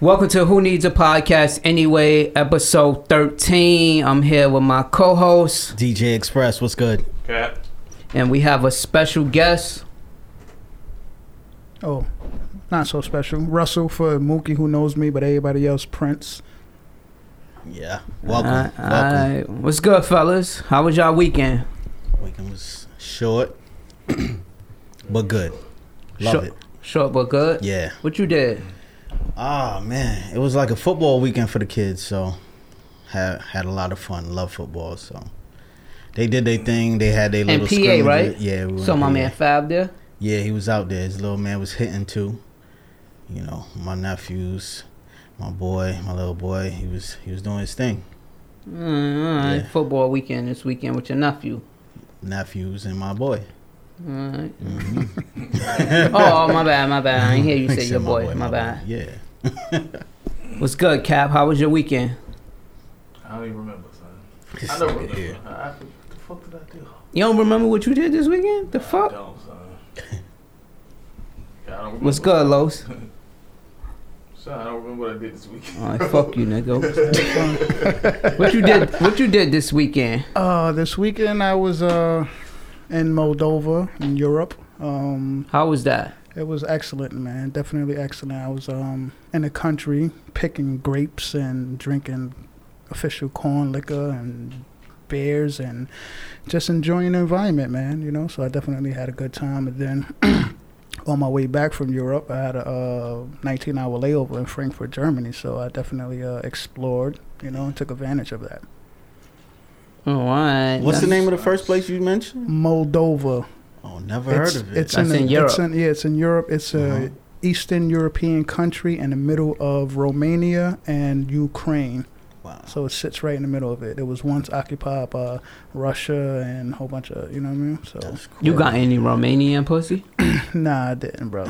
Welcome to Who Needs a Podcast Anyway, episode 13. I'm here with my co host, DJ Express, what's good? Cat. and we have a special guest. Oh, not so special. Russell for Mookie, who knows me, but everybody else, Prince. Yeah, welcome. Uh, welcome. alright. What's good, fellas? How was y'all weekend? Weekend was short, but good. Love Short- it. Short but good. Yeah. What you did? Ah man, it was like a football weekend for the kids, so had had a lot of fun. Love football, so they did their thing. They had their And little PA, scrimmages. right? Yeah. We So my PA. man Fab there. Yeah, he was out there. His little man was hitting too. You know, my nephews, my boy, my little boy. He was he was doing his thing. Mm, alright. Yeah. Football weekend this weekend with your nephew. Nephews and my boy. Alright. Mhm. oh, my bad, my bad. I didn't hear you say your boy. My, boy. bad. Yeah. What's good, Cap? How was your weekend? I don't even remember, son. I don't nigga remember. here. I, I, what the fuck did I do? You don't remember what you did this weekend? The I fuck? don't, son. I don't remember. What's good, Los? Son, I don't remember what I did this weekend. Alright, fuck you, nigga. what you did? What you did this weekend? Uh, this weekend I was uh in Moldova in Europe. Um, How was that? it was excellent, man. Definitely excellent. I was um in the country picking grapes and drinking official corn liquor and beers and just enjoying the environment, man. You know, so I definitely had a good time. And then on my way back from Europe, I had a uh, 19 hour layover in Frankfurt, Germany. So I definitely uh, explored, you know, and took advantage of that. Oh, alright. What's the name of the first place you mentioned? Moldova. Oh, never it's, heard of it. It's That's in, in the- Europe. It's in, yeah, it's in Europe. It's a Uh-huh. Eastern European country in the middle of Romania and Ukraine. wow. So it sits right in the middle of it. It was once occupied by Russia and a whole bunch of, you know what I mean? So, cool. You got any Romanian pussy? nah, I didn't, bro.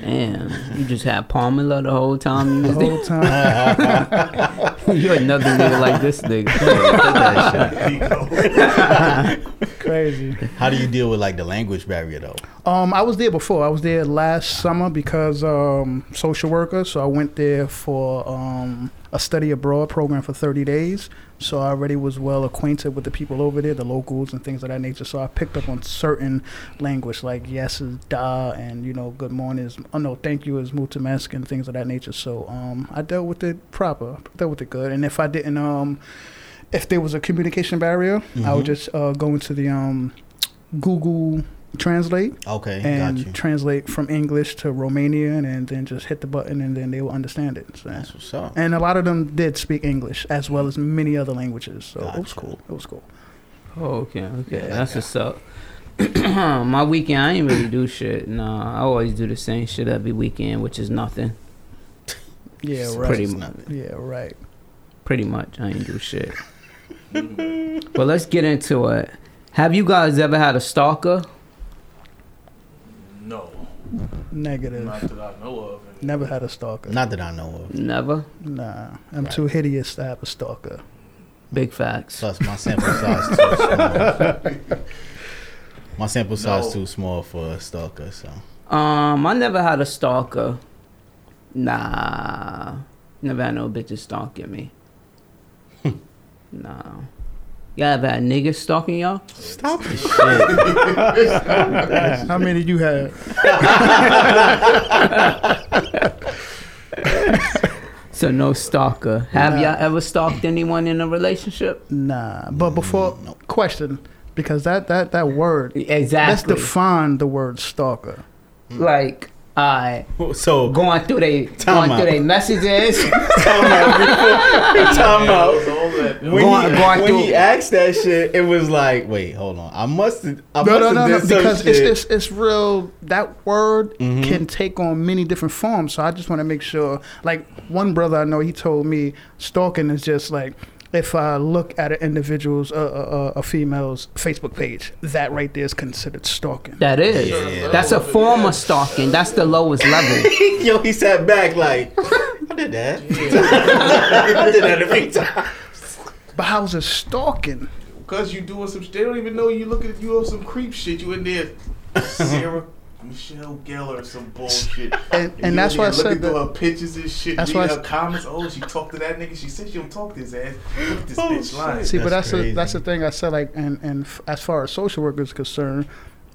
Damn, you just had Pamela the whole time The whole time. you another nigga like this nigga. Take that shit. crazy. How do you deal with like the language barrier though? Um, I was there before. I was there last summer because um, social worker. So I went there for um, a study abroad program for 30 days. So I already was well acquainted with the people over there, the locals and things of that nature. So I picked up on certain language like yes is da and you know good morning is oh no thank you is mutamesk and things of that nature. So um, I dealt with it proper, dealt with it good. And if I didn't um, if there was a communication barrier, I would Mhm. just uh, go into the um, Google Translate Okay, and got you. translate from English to Romanian, and then just hit the button, and then they will understand it. So. That's what's up. And a lot of them did speak English as well as many other languages, so it was cool. It was cool. Oh, okay, okay, Yeah. that's what's up. My weekend, I ain't really do shit. Nah, I always do the same shit every weekend, which is nothing. Yeah, right. pretty much. Yeah, right. Pretty much, I ain't do shit. but let's get into it. Have you guys ever had a stalker? No, Negative. not that I know of. And Never had a stalker. Not that I know of. Never. Nah, I'm Right. too hideous to have a stalker. Big facts. Plus, my sample size too small. My sample size No. too small for a stalker. So Um, I never had a stalker. Nah, never had no bitches stalking me. nah. Y'all ever had niggas stalking y'all? stop the shit. How many do you had? So no stalker. Have Nah. y'all ever stalked anyone in a relationship? Nah, but before No. question, because that that that word. exactly. Let's Exactly. define the word stalker. like, I So going through they going out. through they messages. time out. Time out. Those- all that- When, Going- he, going when through- he asked that shit, it was like, wait, hold on. I must have. I No, must no, no, no, because it's, shit. it's it's real. That word Mhm. can take on many different forms. So I just want to make sure. Like one brother I know, he told me stalking is just like if I look at an individual's uh, uh, uh, a female's Facebook page, that right there is considered stalking. That is. Yeah, yeah, That's a form of stalking. That's the lowest level. Yo, he sat back like, I did that. I did that a few times. But how's it stalking? Cause you doing some. They don't even know you looking at you on some creep shit. You in there, Sarah. Michelle Gellar or some bullshit. And, you and that's why I looking said through that. her pictures and shit. That's That's why her comments. Oh, she talked to that nigga. She said she don't talk to his ass. Look at this Oh, bitch lying. See, but That's that's the, that's the thing I said. Like, and and f- as far as social work is concerned,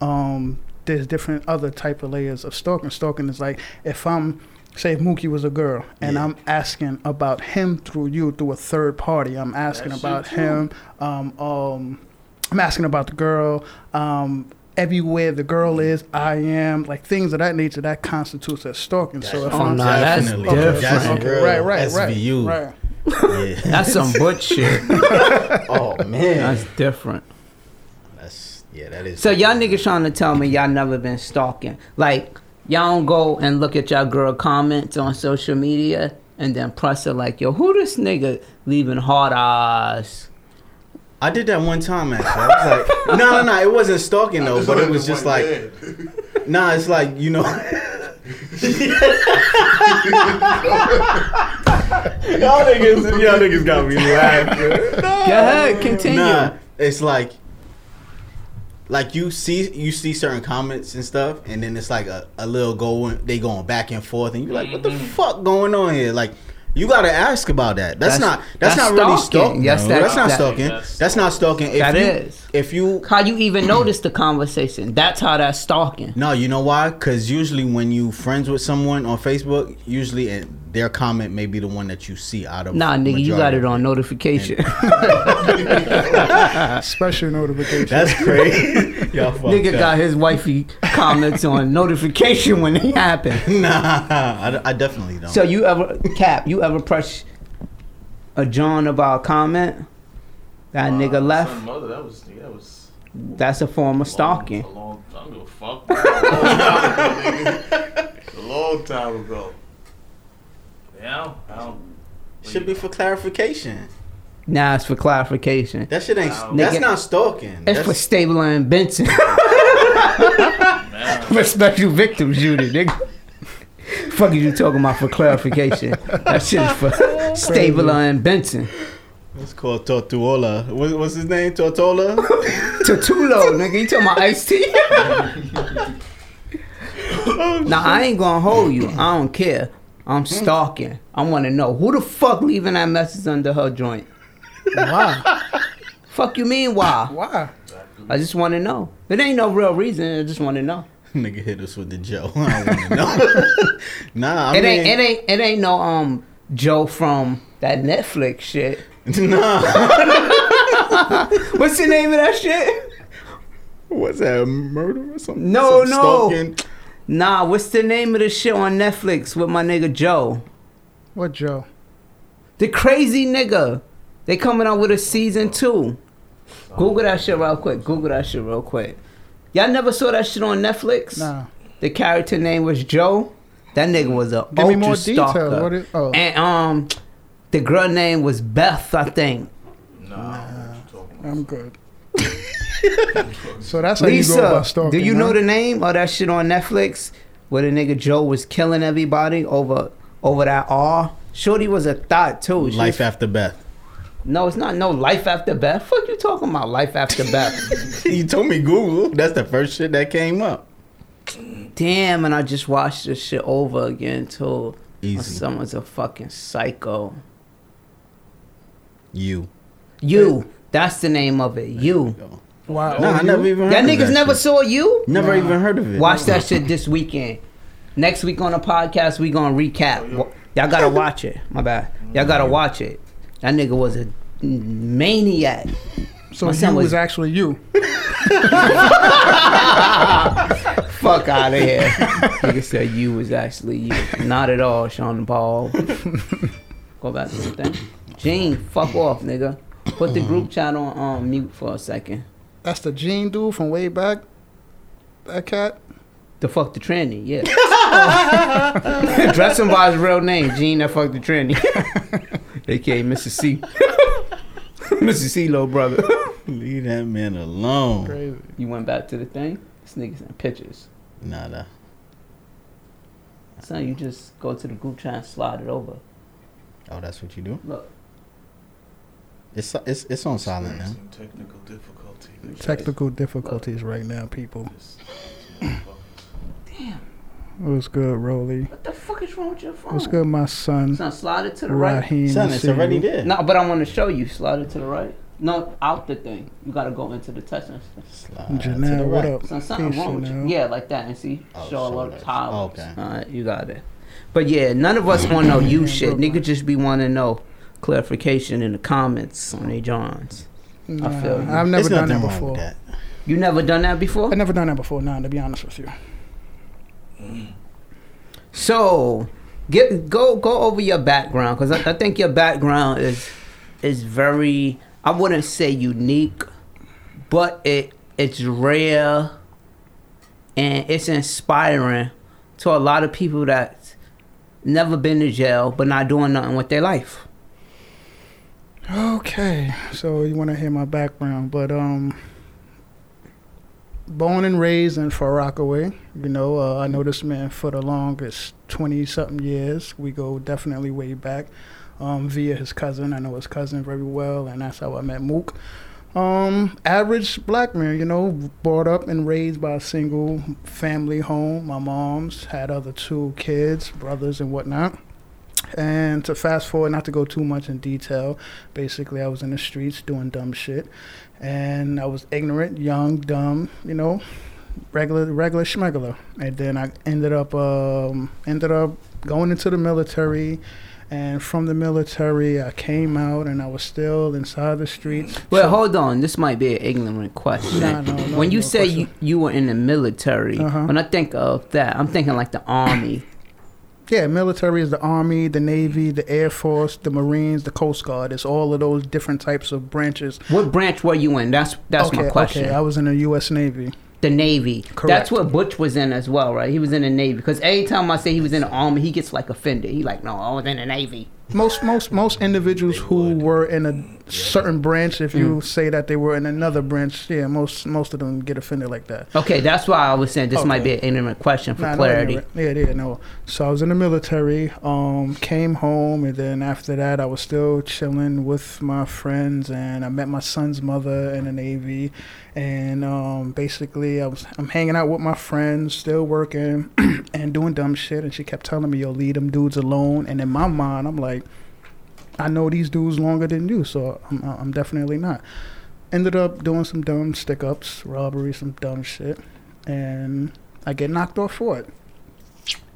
um, there's different other type of layers of stalking. Stalking is like if I'm say if Mookie was a girl and Yeah. I'm asking about him through you through a third party. I'm asking That about him. Um, um, I'm asking about the girl. Um, everywhere the girl is, I am. Like things of that nature. That constitutes as stalking. so if Oh, I'm nah, that's Definitely. different. That's okay, girl, right, right, SVU. right, right. Yeah. That's some butch shit. oh man. That's different. That's yeah. That is. So y'all niggas trying to tell me y'all never been stalking. Like y'all don't go and look at y'all girl comments on social media and then press it like, yo, who this nigga leaving hard eyes? I did that one time actually. I was like, no, no, no. It wasn't stalking though, but it was just like, nah. It's like you know. y'all niggas, y'all niggas got me laughing. Go ahead, continue. Nah, it's like, like you see, you see certain comments and stuff, and then it's like a, a little going, they going back and forth, and you're like, what the mm-hmm. fuck going on here? Like, you gotta ask about that. That's, That's- not, that's, that's not really stalking. stalking. Yes, no. that- that's not that- stalking. That's That's not stalking. If That you, is. If you, How you even notice the conversation? That's how that's stalking. no, you know why? Because usually when you friends with someone on Facebook, usually uh, their comment may be the one that you see out of. Nah, nigga, you got it on notification. Special notification. That's crazy. Y'all nigga up. got his wifey comments on notification when it happened. Nah, I, I definitely don't. So you ever cap? You ever press a John about a comment? That nigga left. Mother, that was yeah, that was That's a form of stalking. A long, I don't give a fuck. A long time ago, nigga. A long time ago. Yeah, I don't. Should be for clarification. Nah, it's for clarification. That shit ain't. Wow. That's Nigga, not stalking. It's That's, for Stabler and Benson. Man, for special victims unit, nigga. Fuck is you talking about for clarification? That shit is for Stabler and Benson. it's called Tortuola. What, what's his name? Tortola. Tutulo, nigga. You talking about Ice T? nah, I ain't gonna hold you. I don't care. I'm stalking. I want to know who the fuck leaving that message under her joint. Why? Fuck you mean why? Why? I just want to know. It ain't no real reason. I just want to know. Nigga hit us with the Joe. I want to know. nah, I it mean, ain't. It ain't. It ain't no um Joe from that Netflix shit. Nah. What's the name of that shit? What's that? Murder or something? No, Some no. stalking? Nah, what's the name of the shit on Netflix with my nigga Joe? What Joe? The crazy nigga. They coming out with a season two. Google that shit real quick. Google that shit real quick. Y'all never saw that shit on Netflix? Nah. The character name was Joe. That nigga was a Give me more stalker. details. What is? Oh, And um, the girl name was Beth, I think. nah, I don't know what you're talking about. I'm good. So that's how you go Lisa, about stalking. do you huh? know the name of that shit on Netflix where the nigga Joe was killing everybody over over that R? Shorty was a thought too. She Life was- after Beth. no, it's not no life after Beth. Fuck you talking about life after Beth? you told me Google. That's the first shit that came up. Damn, and I just watched this shit over again too. Easy. Someone's a fucking psycho. You. You. That's the name of it. You. Wow. No, I never even heard Y'all of niggas that never shit. saw you? Never Nah. even heard of it. Watch that shit this weekend. Next week on the podcast, we gonna recap. Y'all gotta watch it. My bad. Y'all gotta watch it. That nigga was a maniac. So My you son was, was- actually you. Fuck out of here. nigga said you was actually you. Not at all, Sean Paul. Go back to the thing. Gene, fuck off, nigga. Put the group chat on um, mute for a second. That's the Gene dude from way back. That cat. The fuck the tranny, yeah. Dress him by his real name, Gene. That fuck the tranny. AKA Mr. C. Mr. C, little brother. Leave that man alone. Crazy. You went back to the thing. This nigga's in pictures. Nada. So you just go to the group chat and slide it over. Oh, that's what you do. Look, It's it's it's on silent now. Some technical difficulty. Technical difficulties right now, people. This- this. What's good, Roly? What the fuck is wrong with your phone? What's good, my son? Son, slide it to the right. Raheem. Son, I it's see already you. there. No, but I want to show you. Slide it to the right. No, out the thing. You gotta go into the touch and stuff. Slide to the Janelle, what right. up? Son, something Peace, wrong with you. Janelle. Yeah, like that. And see, Oh, show a lot of shoulders. towels. Oh, okay. Alright, you got it. But yeah, none of us want no you shit. Nigga just be wanting to know clarification in the comments on their Johns. Nah, feel you. I've never There's done that before. with that. You never done that before? I've never done that before. Nah, to be honest with you. So, get go go over your background because I, I think your background is is very I wouldn't say unique, but it it's rare and it's inspiring to a lot of people that's never been to jail but not doing nothing with their life. Okay, so you want to hear my background, but um, born and raised in Far Rockaway. You know, uh, I know this man for the longest twenty something years. We go definitely way back. Um, via his cousin, I know his cousin very well, and that's how I met Mook. Um, average black man, you know, brought up and raised by a single family home. My mom's had other two kids, brothers and whatnot. And to fast forward, not to go too much in detail, basically I was in the streets doing dumb shit, and I was ignorant, young, dumb, you know, regular, regular schmegular. And then I ended up, um, ended up going into the military. And from the military, I came out and I was still inside the streets. Well, So- hold on. This might be an ignorant question. No, no, no, when you no say you, you were in the military, Uh-huh. when I think of that, I'm thinking like the army. Yeah, military is the Army, the Navy, the Air Force, the Marines, the Coast Guard. It's all of those different types of branches. What branch were you in? That's that's okay, my question. Okay, I was in the U.S. Navy. the Navy. Correct. That's what Butch was in as well, right? He was in the Navy. Because every time I say he was in the Army, he gets like offended. He like, no, I was in the Navy. Most most most individuals who were in a certain branch, if you say that they were in another branch, yeah, most most of them get offended like that. Okay, that's why I was saying this might be an ignorant question for Nah, clarity. no, yeah, yeah, no. So I was in the military. Um, came home, and then after that, I was still chilling with my friends, and I met my son's mother in the Navy, and um, basically, I was I'm hanging out with my friends, still working, and doing dumb shit, and she kept telling me, "Yo, leave them dudes alone." And in my mind, I'm like, I know these dudes longer than you, so I'm I'm definitely not. Ended up doing some dumb stick ups, robbery, some dumb shit, and I get knocked off for it.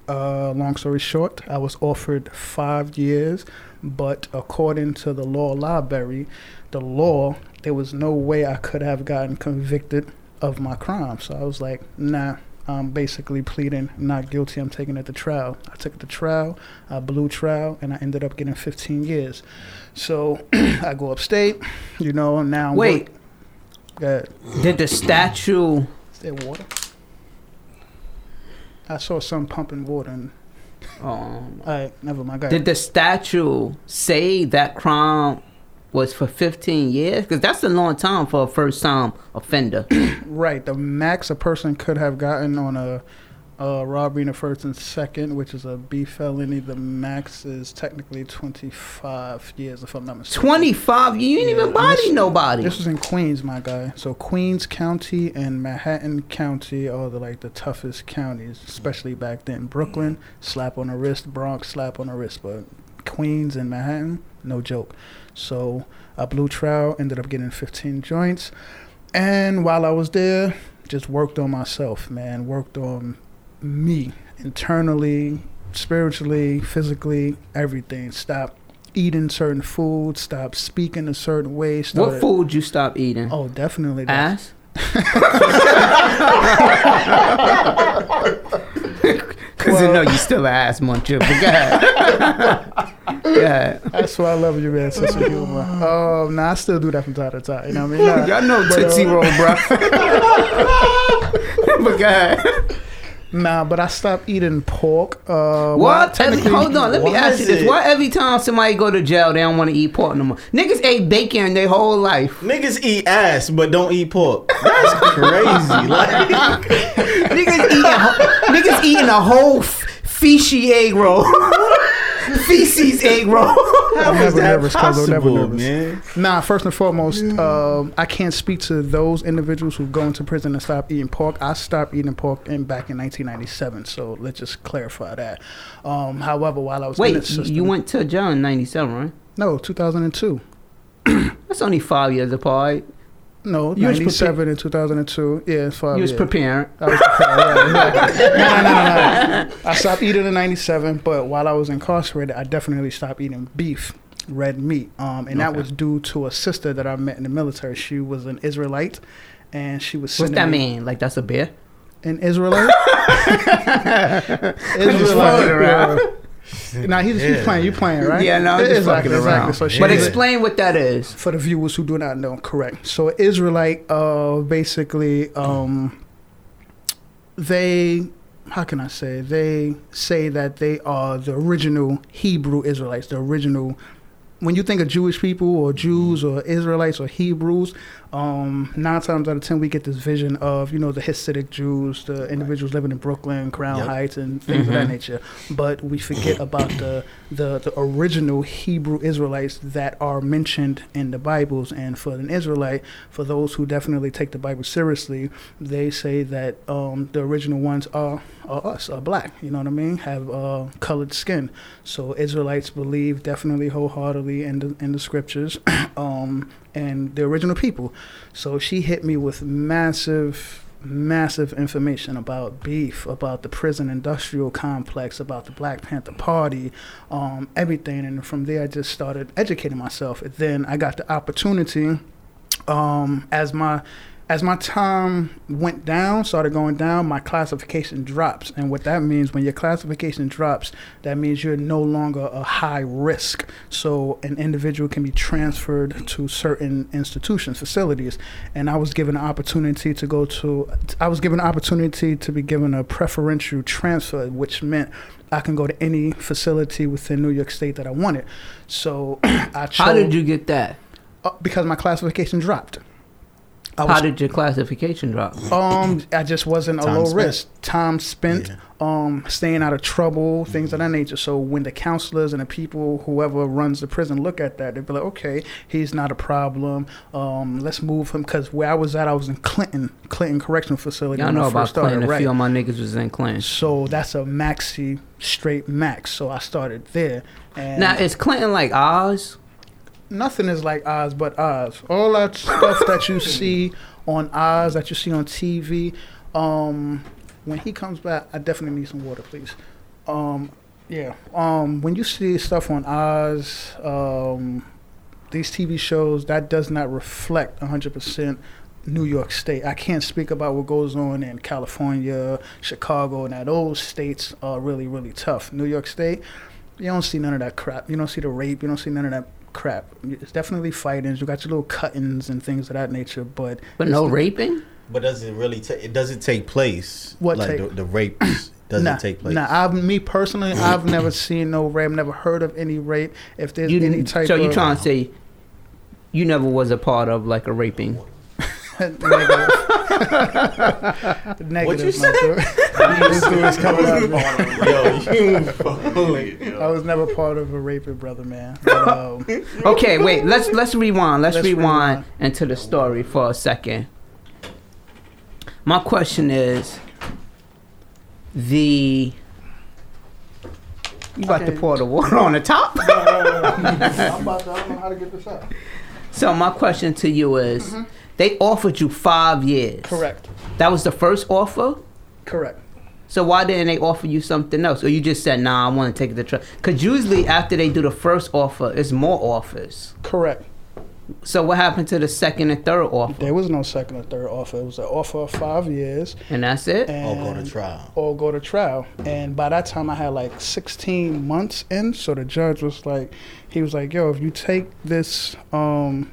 Uh, long story short, I was offered five years, but according to the law library, the law, there was no way I could have gotten convicted of my crime. So I was like, nah, I'm basically pleading not guilty. I'm taking it to trial. I took it to trial, I blew trial, and I ended up getting 15 years. So I go upstate, you know, now. Wait, did the statue? Is there water? I saw some pumping water. And, Um, all right, never mind. Did the statue say that crime was for 15 years? Because that's a long time for a first time offender. Right, the max a person could have gotten on a, a robbery in the first and second, which is a B felony, the max is technically 25 years, if I'm not mistaken. 25? You ain't Yeah, even body this- nobody. This was in Queens, my guy. So Queens County and Manhattan County are the like the toughest counties, especially back then. Brooklyn, slap on the wrist. Bronx, slap on the wrist. But Queens and Manhattan, no joke. So I blew trial, ended up getting 15 joints, and while I was there, just worked on myself, man. Worked on me internally, spiritually, physically, everything. Stop eating certain foods. Stop speaking a certain way. what started- food you stop eating? Oh, definitely. that. Ass? Because you know you still an ass muncher, but go ahead. go. That's why I love you, man. Sense of humor. Um, nah, I still do that from time to time. You know what I mean? Nah, Y'all know but, Tootsie uh, Roll, bro. but go ahead. Nah, but I stopped eating pork. Uh, What? Every, hold on, let me ask you this. it- Why every time somebody go to jail, they don't want to eat pork no more? Niggas ate bacon their whole life. Niggas eat ass but don't eat pork. That's crazy. Like, niggas eating, niggas eating a whole f- fishy egg roll. feces egg roll. How never that nervous, Cuzzo, never possible, nervous. man? Nah, first and foremost, um, I can't speak to those individuals who go into prison and stop eating pork. I stopped eating pork in back in 1997, so let's just clarify that. Um, however, while I was in Wait, the system, you went to jail in '97, right? no 2002. That's only five years apart. No, You was 97 and 2002. Yeah, five You was years. preparing. I was prepared, yeah, no, no, no, no. I stopped eating in '97, but while I was incarcerated, I definitely stopped eating beef, red meat, um, and that was due to a sister that I met in the military. She was an Israelite, and she was What's that me- mean? Like that's a bear? An Israelite. fucking Israelite. around. yeah. Now he's, he's Yeah. playing. You playing right? Yeah, no, I'm just Exactly, fucking around. exactly. So she but explain what that is. for the viewers who do not know, correct. So Israelite, uh, basically, um, they, how can I say? They say that they are the original Hebrew Israelites, the original. When you think of Jewish people or Jews or Israelites or Hebrews, um, nine times out of ten we get this vision of you know the Hasidic Jews, the individuals living in Brooklyn, Crown Yep. Heights, and things of that Mhm. nature. But we forget about the, the the original Hebrew Israelites that are mentioned in the Bibles. And for an Israelite, for those who definitely take the Bible seriously, they say that um, the original ones are, are us, are black. You know what I mean? Have uh, colored skin. So Israelites believe definitely wholeheartedly in the the scriptures, um, and the original people. So she hit me with massive massive information about beef, about the prison industrial complex, about the Black Panther Party, um, everything. And from there, I just started educating myself. And then I got the opportunity um, as my as my time went down, started going down, my classification drops. And what that means, when your classification drops, that means you're no longer a high risk. So an individual can be transferred to certain institutions, facilities. And I was given an opportunity to go to, I was given an opportunity to be given a preferential transfer, which meant I can go to any facility within New York State that I wanted. So I chose. How did you get that? Uh, because my classification dropped. I How was, did your classification drop? um, I just wasn't a low spent. risk. Time spent, Yeah. um, staying out of trouble, things of that nature. So when the counselors and the people, whoever runs the prison, look at that, they'd be like, okay, he's not a problem. Um, let's move him. Because where I was at, I was in Clinton, Clinton Correctional Facility. Y'all when I know first about started, Clinton. A right? few of my niggas was in Clinton. So that's a maxi, straight max. So I started there. And Now is Clinton like Oz? Nothing is like Oz but Oz. All that stuff that you see on Oz, that you see on TV, um, when he comes back, I definitely need some water, please. Um, yeah. Um, when you see stuff on Oz, um, these TV shows, that does not reflect 100% New York State. I can't speak about what goes on in California, Chicago. Now, those states are really, really tough. New York State, you don't see none of that crap. You don't see the rape. You don't see none of that crap. It's definitely fightings. You got your little cuttings and things of that nature, but But no the- raping? But does it really take? It doesn't take place. What like take- the, the rapes doesn't nah, take place. Nah, I've, me personally, I've never seen no rape. Never heard of any rape. If there's You, any type so of you trying to say you never was a part of like a raping? negative, negative. What you my say? dude. This dude is coming out. Yo, you fucking- I was never part of a raping, brother, man. But, um, Okay, wait. Let's let's rewind. Let's, Let's rewind, rewind. into the story for a second. My question is the. You about to pour the water on the top? I'm about to, I don't know how to get this out. So my question to you is, Mm-hmm. They offered you five years. Correct. That was the first offer. Correct. So why didn't they offer you something else? Or you just said, "Nah, I want to take the trip." Because usually after they do the first offer, it's more offers. Correct. So what happened to the second and third offer? There was no second or third offer. It was an offer of five years. And that's it. And Or go to trial. Or go to trial. And by that time, I had like 16 months in. So the judge was like, he was like, yo, if you take this, um,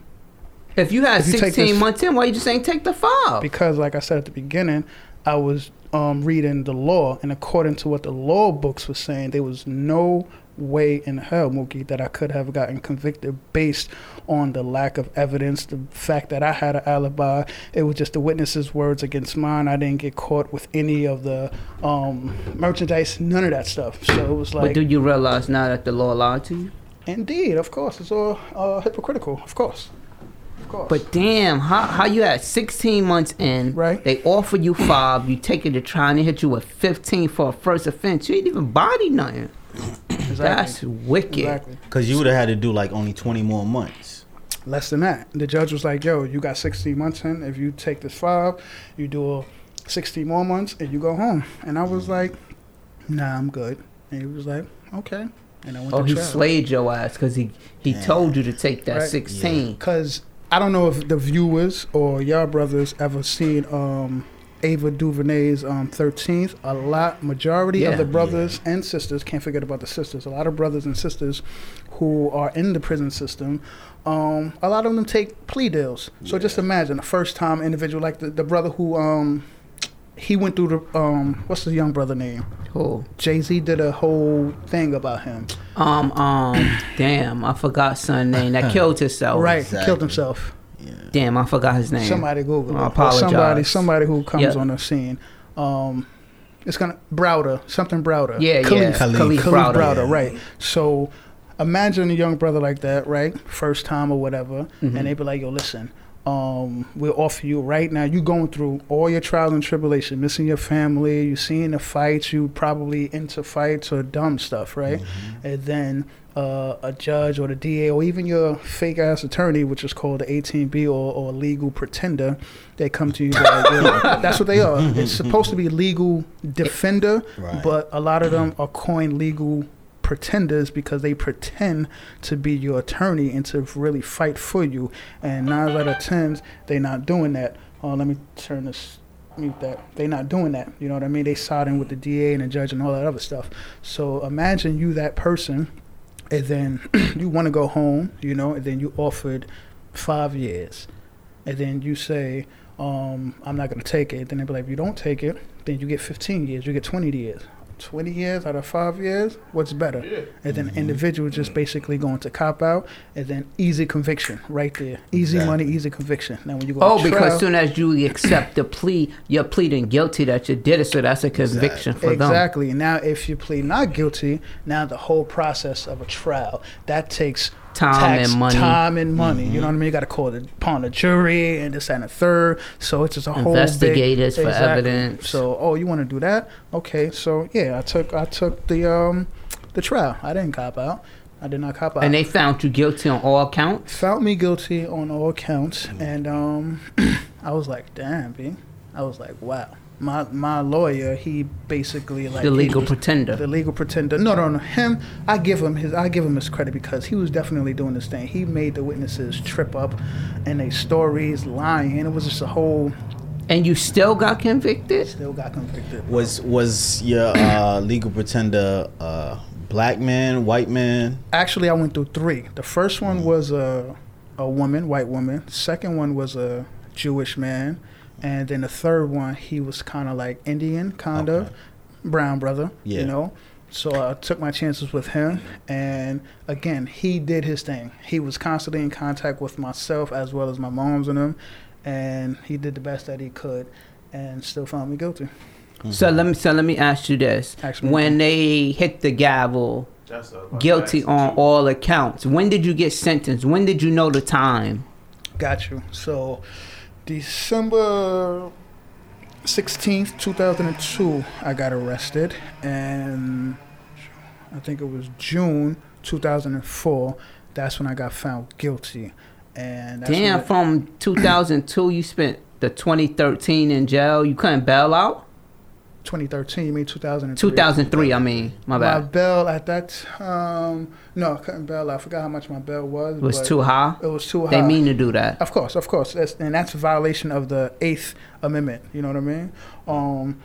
If you had If you 16 this- months in, why you just ain't take the five? because like I said at the beginning, I was um, reading the law, and according to what the law books were saying, there was no way in hell, Mookie, that I could have gotten convicted based on the lack of evidence, the fact that I had an alibi. It was just the witnesses' words against mine. I didn't get caught with any of the um, merchandise, none of that stuff. So it was like. but do you realize now that the law lied to you? indeed, of course, it's all uh, hypocritical, of course. Of course. But damn, how how you at 16 months in? Right. They offer you five. You take it to trial and they hit you with 15 for a first offense. You ain't even body nothing. exactly. That's wicked. exactly. Because you would have had to do like only 20 more months. less than that. The judge was like, "Yo, you got 16 months in. If you take this five, you do a 16 more months, and you go home." And I was like, "Nah, I'm good." And he was like, "Okay." And I went Oh, to he trial. slayed your ass because he he Yeah. told you to take that Right. 16. Cause I don't know if the viewers or y'all brothers ever seen um, Ava DuVernay's um, 13th. A lot, majority Yeah. of the brothers and sisters, can't forget about the sisters. A lot of brothers and sisters who are in the prison system. Um, a lot of them take plea deals. So just imagine a first time individual like the, the brother who um, he went through the um, what's the young brother name? Cool. Jay Z did a whole thing about him. Um, um, damn, I forgot son name that killed himself. right, exactly. killed himself. Yeah. Damn, I forgot his name. Somebody Google I apologize. Somebody, somebody who comes Yeah. on the scene. Um, it's gonna Browder, something Browder. Yeah, Kalief, yeah. Kalief. Kalief Kalief Browder. Browder, yeah. right? So, imagine a young brother like that, right? First time or whatever, Mhm. and they be like, "Yo, listen, um, we'll offer you right now. You're going through all your trials and tribulation, missing your family, you're seeing the fights, you probably into fights or dumb stuff, right? And then uh, a judge or the DA or even your fake ass attorney, which is called the 18B or, or legal pretender, they come to you. Like, yeah, that's what they are. It's supposed to be legal defender, Right. but a lot of them are coined legal pretenders because they pretend to be your attorney and to really fight for you. And nine out of ten, they're not doing that. Oh, let me turn this. Mute that. They're not doing that. You know what I mean? They siding with the DA and the judge and all that other stuff. So imagine you that person, and then you want to go home. You know, and then you offered five years, and then you say, um, "I'm not going to take it." Then they be like, "If you don't take it, then you get 15 years. You get 20 years." 20 years out of five years, what's better? Yeah. And then mm-hmm. individual just basically going to cop out, and then easy conviction right there. Easy Exactly. money, easy conviction. Now when you go Oh, to because trial, soon as you accept the plea, you're pleading guilty that you did it, so that's a conviction for them. exactly. Now if you plead not guilty, now the whole process of a trial that takes Time tax, and money. time and money. You know what I mean? You got to call it upon the jury and this and the third. So it's just a whole big- Investigators for Exactly. evidence. So oh, you want to do that? Okay. So yeah, I took I took the um the trial. I didn't cop out. I did not cop out. And they found you guilty on all counts. found me guilty on all counts, and um, I was like, "Damn, B." I was like, "Wow." My my lawyer, he basically like The legal was- pretender. The legal pretender. No, no, no. Him, I give him his. I give him his credit because he was definitely doing this thing. He made the witnesses trip up, and they stories lying. It was just a whole. And you still got convicted? Still got convicted. Was was your uh, legal pretender uh, black man, white man? Actually, I went through three. The first one was a a woman, white woman. Second one was a Jewish man, and then the third one he was kind of like Indian, kind of Okay. brown brother. Yeah. You know. So I took my chances with him, and again, he did his thing. He was constantly in contact with myself as well as my mom's and him, and he did the best that he could, and still found me guilty. Mm-hmm. So let me so let me ask you this: Ask me. When they hit the gavel, That's what I was about to guilty ask on all accounts, when did you get sentenced? When did you know the time? Got you. So, December 16th, 2002, I got arrested. And I think it was June 2004. That's when I got found guilty. And Damn, from 2002, you spent the 2013 in jail. You couldn't bail out. 2013, you mean 2003? 2003, I mean, my My bad. bail at that um no, I couldn't out. I forgot how much my bail was. It was too high. It was too high. They mean to do that. Of course, of course, that's, and that's a violation of the Eighth Amendment. You know what I mean? Um,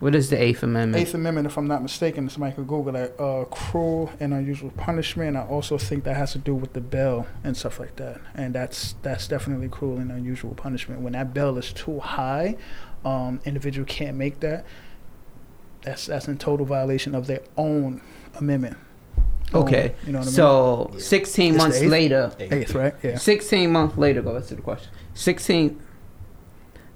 What is the Eighth Amendment? Eighth Amendment, if I'm not mistaken, somebody could Google that. Uh, cruel and unusual punishment. I also think that has to do with the bail and stuff like that, and that's that's definitely cruel and unusual punishment. When that bail is too high, um, individual can't make that. That's that's in total violation of their own amendment. Boom. Okay. You know what I mean? so 16 It's months eighth? later, Eighth, right? Yeah. 16 months later, go back to the question. 16,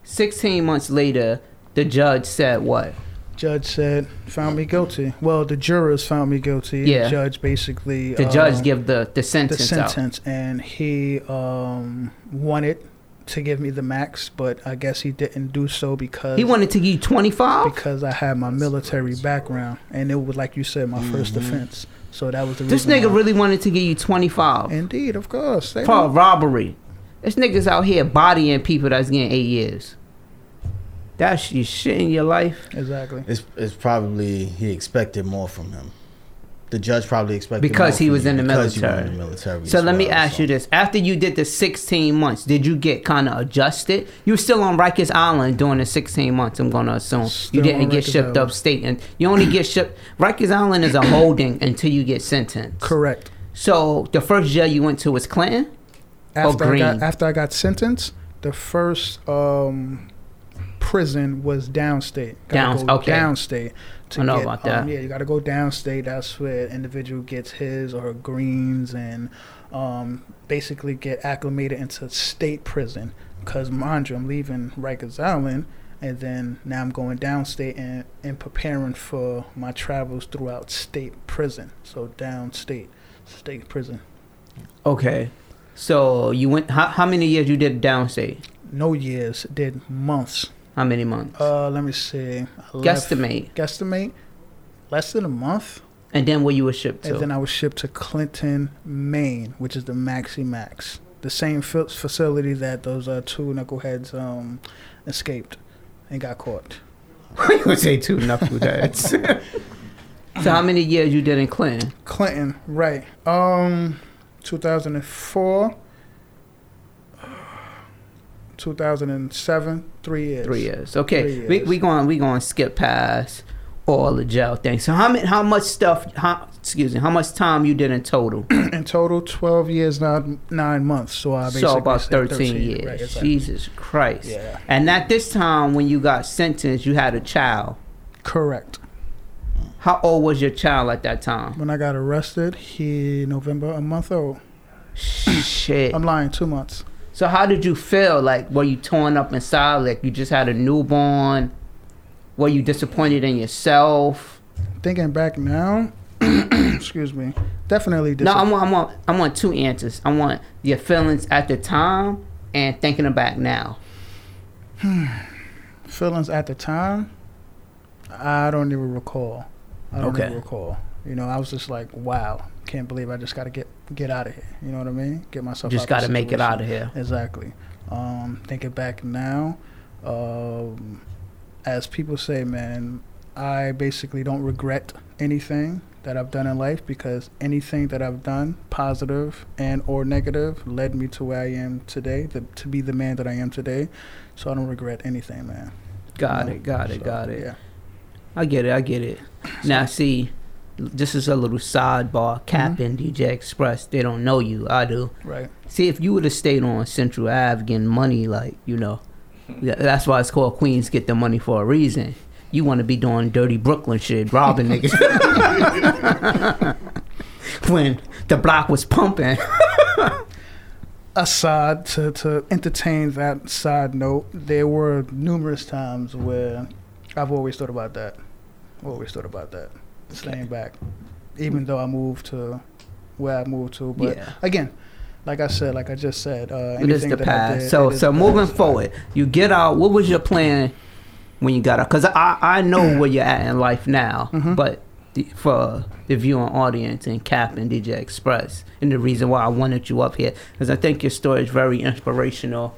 16 months later, the judge said what? Judge said found me guilty. Well, the jurors found me guilty. Yeah. Judge basically. The uh, judge give the, the the sentence, out. sentence, and he um, wanted to give me the max, but I guess he didn't do so because He wanted to give you 25? because I had my military background, and it was like you said, my first mm-hmm. offense. So that was the This reason nigga why- really wanted to give you 25 Indeed, of course. They for don't- robbery. This nigga's out here bodying people that's getting eight years. That's your shit in your life. exactly. It's, it's probably he expected more from him. The judge probably expected Because he was you in the because you were military. in the military. So as let me ask so. you this: After you did the 16 months, did you get kind of adjusted? You were still on Rikers Island during the 16 months. I'm gonna assume you didn't get Rikers shipped Island. upstate, and you only get shipped. Rikers Island is a holding until you get sentenced. Correct. So the first jail you went to was Clinton. After I got green. after I got sentenced, the first um, prison was downstate. Gotta go okay. Downstate. To I know get, about um, that. yeah, you got to go downstate. That's where an individual gets his or her greens and um, basically get acclimated into state prison. Because mind you, I'm leaving Rikers Island. And then now I'm going downstate and, and preparing for my travels throughout state prison. So downstate, state prison. Okay. So you went. How, how many years you did downstate? No years, did months. How many months? Uh, let me see. I left- Guesstimate. Guesstimate. Less than a month, And then where you were shipped to? and then I was shipped to Clinton, Maine, which is the Maxi Max, the same fa- facility that those uh, two knuckleheads um, escaped and got caught. you would say two knuckleheads. so how many years you did in Clinton? Clinton, right? Um, 2004, 2007, three years. Three years. Okay, Three we years. we going we going to skip past all the jail things. So how many how much stuff? How, excuse me. How much time you did in total? In total, 12 years, nine, nine months. So I basically so about thirteen, years. Right, exactly. Jesus Christ. Yeah. And at this time, when you got sentenced, you had a child. Correct. How old was your child at that time? When I got arrested, he November a month old. Shit. I'm lying, two months. So how did you feel? Like, were you torn up inside? Like you just had a newborn? Were you disappointed in yourself? Thinking back now, excuse me, definitely. Disappointed. No, I want, I want, I want two answers. I want your feelings at the time and thinking back now. feelings at the time. I don't even recall. I don't Okay. even recall. You know, I was just like, wow, can't believe I just got to get get out of here. You know what I mean? Get myself. Just got to make it out of here. Exactly. Um, thinking back now, um, as people say, man, I basically don't regret anything that I've done in life because anything that I've done, positive and or negative, led me to where I am today, the, to be the man that I am today. So I don't regret anything, man. Got You know? it, got it, So, got it. Yeah. I get it, I get it. Now, see, this is a little sidebar. Mm-hmm. Captain DJ Express, they don't know you. I do. Right. See, if you would have stayed on Central Ave getting money, like, you know, hmm. that's why it's called Queens Get the Money for a reason. You want to be doing dirty Brooklyn shit, robbing niggas. when the block was pumping. aside to, to entertain that side note, there were numerous times where I've always thought about that. Always thought about that. Staying back. Even though I moved to where I moved to. But Yeah. again, like I said, like I just said, uh, It is the past. did, So, so moving past. forward, you get out. What was your plan when you got out? Because I, I know where you're at in life now, Mhm. but the, for the viewing audience and Cap and DJ Express, and the reason why I wanted you up here, because I think your story is very inspirational.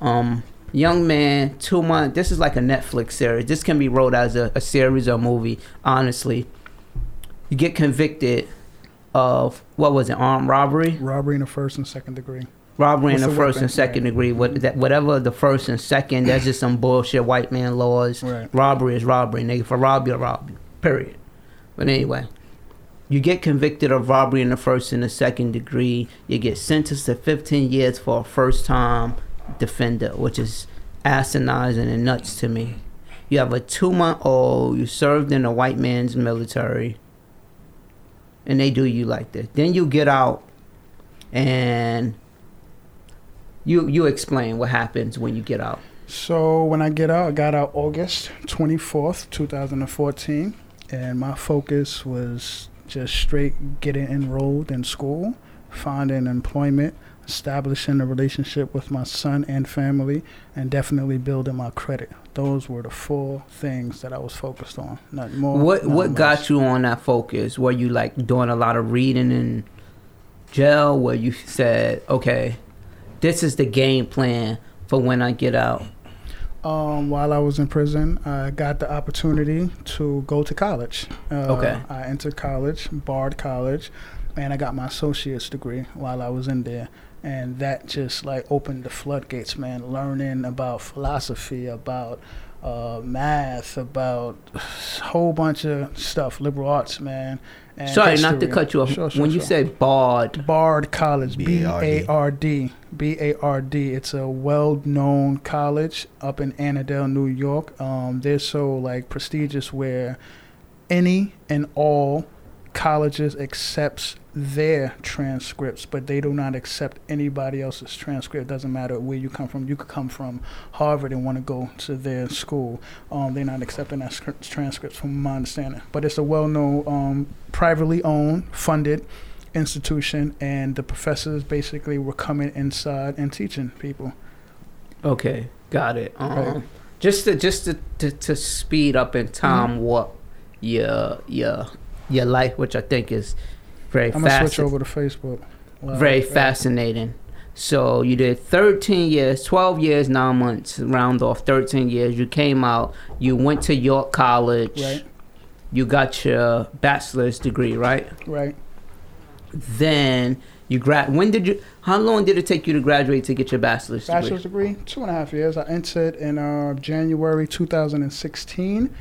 Um, young man, two months. This is like a Netflix series. This can be wrote as a, a series or movie. Honestly, you get convicted of what was it? Armed robbery Robbery in the first and second degree. robbery in the the first weapon? and second degree. What that whatever the first and second, that's just some bullshit white man laws. Right. Robbery is robbery, nigga. For rob you, rob you. Period. But anyway, you get convicted of robbery in the first and the second degree. You get sentenced to 15 years for a first time defender, which is asinine and nuts to me. You have a two month old. You served in a white man's military. And they do you like this. Then you get out, and you you explain what happens when you get out. So when I get out, I got out August 24th, 2014, and my focus was just straight getting enrolled in school, finding employment, establishing a relationship with my son and family, and definitely building my credit. Those were the four things that I was focused on. Not more. What what less. got you on that focus? Were you like doing a lot of reading in jail? Where you said, okay, this is the game plan for when I get out. Um, while I was in prison, I got the opportunity to go to college. Uh, Okay. I entered college, Bard College, and I got my associate's degree while I was in there. And that just like opened the floodgates, man. Learning about philosophy, about uh, math, about a whole bunch of stuff, liberal arts, man. And Sorry, not to cut you off. Sure, sure, when you say bard, Bard College, B A R D, B A R D. It's a well-known college up in Annandale, New York. Um, they're so like prestigious where any and all colleges accepts their transcripts, but they do not accept anybody else's transcript. Doesn't matter where you come from. You could come from Harvard and want to go to their school. Um, they're not accepting that scr- transcripts, from my understanding. But it's a well-known, um, privately owned, funded institution, and the professors basically were coming inside and teaching people. okay, got it. Um, Right. Just to just to, to, to speed up in time Mm-hmm. what your your your life, which I think is very I'm gonna switch fascinating. over to Facebook. Wow. very fascinating. So you did 13 years, 12 years, nine months, round off 13 years. You came out, you went to York College, Right. you got your bachelor's degree, right? Right. Then you grad. When did you? How long did it take you to graduate to get your bachelor's, degree? Bachelor's degree, two and a half years. I entered in uh, January 2016,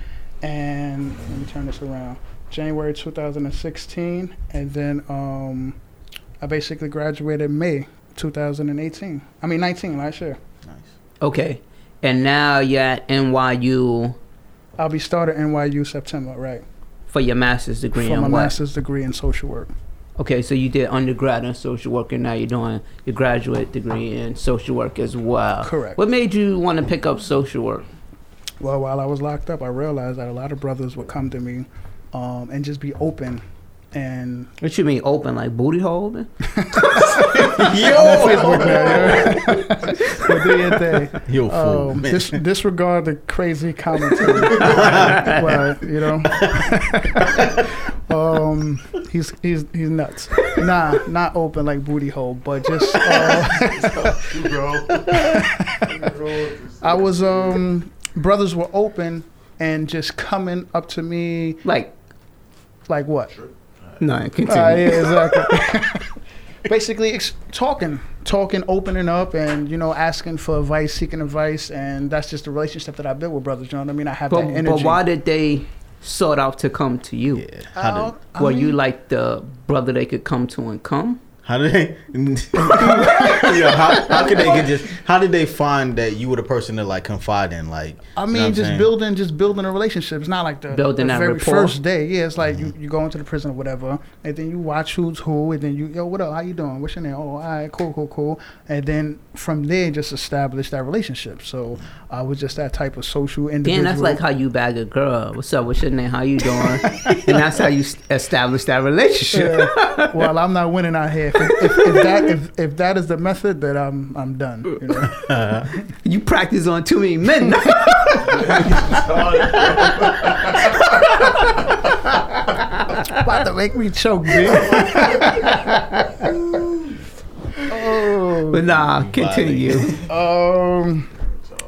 and let me turn this around. January 2016, and then um, I basically graduated May 2018. I mean 19 last year. Nice. Okay, and now you're at NYU I'll be starting NYU September, right? for your master's degree For in my what? master's degree in social work. Okay, so you did undergrad in social work, and now you're doing your graduate degree in social work as well. Correct. What made you want to pick up social work? Well, while I was locked up, I realized that a lot of brothers would come to me um, and just be open and What you mean open, like booty holding? I'm Facebook now, yeah. But do your thing. Yo, fool, Um, man. dis- disregard the crazy commentary. well, you know, um, he's he's he's nuts. Nah, not open like booty hole, but just uh, I was um brothers were open and just coming up to me Like, like what? no, continue. Uh, yeah, exactly. Basically, ex- talking, talking, opening up, and you know, asking for advice, seeking advice, and that's just the relationship that I built with brothers. You know what I mean? I have But, that energy. but why did they sort out to come to you? yeah. How Uh, did, I Were you like the brother they could come to and come? How did they? yeah, how, how could they get just? How did they find that you were the person to like confide in? Like, I you know mean, just saying? building, just building a relationship. It's not like the, Building the that very rapport. first day. Yeah, it's like you, mm-hmm. you go into the prison or whatever, and then you watch who's who, and then you, yo, what up? How you doing? What's your name? Oh, all right, cool, cool, cool. And then from there, just establish that relationship. So I was just that type of social individual. Then that's like how you bag a girl. What's up? What's your name? How you doing? and that's how you establish that relationship. Yeah. well, I'm not winning out here. If, if, if that if, if that is the method, then I'm I'm done. You know? You practice on too many men. About to make me choke, dude. oh. but nah, continue. Um.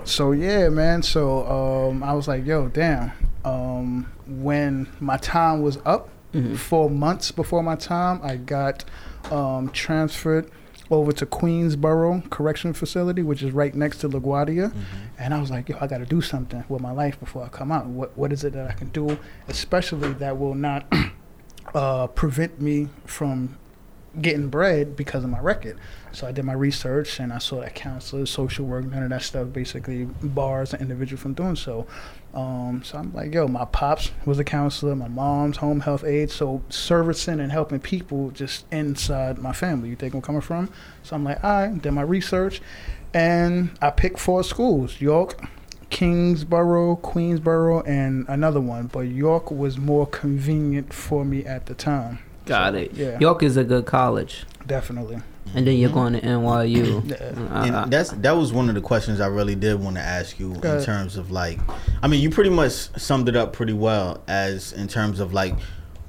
So yeah, man. So um, I was like, yo, damn. Um, when my time was up, Mhm. four months before my time, I got um, transferred over to Queensboro Correction Facility, which is right next to LaGuardia. And I was like, yo, I got to do something with my life before I come out. What What is it that I can do, especially that will not uh, prevent me from getting bread because of my record. So I did my research and I saw that counselors, social work, none of that stuff basically bars an individual from doing so. Um, so I'm like, yo, my pops was a counselor, my mom's home health aide, so servicing and helping people just inside my family. You think I'm coming from? So I'm like, all right, did my research, and I picked four schools: York, Kingsborough, Queensborough, and another one. But York was more convenient for me at the time. Got So, it. Yeah, York is a good college, definitely. And then you're going to NYU. Uh, And uh, that's that was one of the questions I really did want to ask you in terms of like, I mean, you pretty much summed it up pretty well as in terms of like,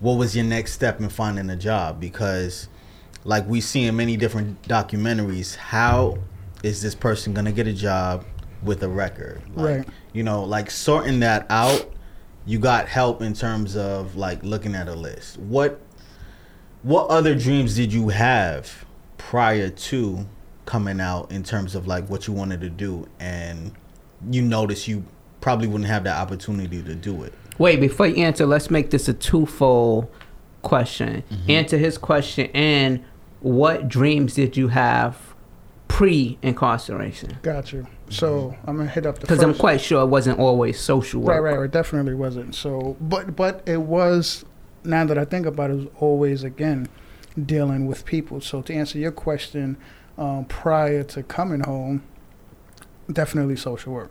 what was your next step in finding a job? Because, like we see in many different documentaries, how is this person gonna get a job with a record? Like, Right. You know, like sorting that out. You got help in terms of like looking at a list. What what other dreams did you have prior to coming out in terms of like what you wanted to do and you noticed you probably wouldn't have that opportunity to do it Wait, before you answer, let's make this a twofold question. Mm-hmm. Answer his question and what dreams did you have pre incarceration? Got you. So I'm gonna hit up the Because I'm quite sure it wasn't always social work. Right, right, right. Definitely wasn't. So, but but it was. Now that I think about it, it was always again dealing with people. So to answer your question, um, prior to coming home, definitely social work,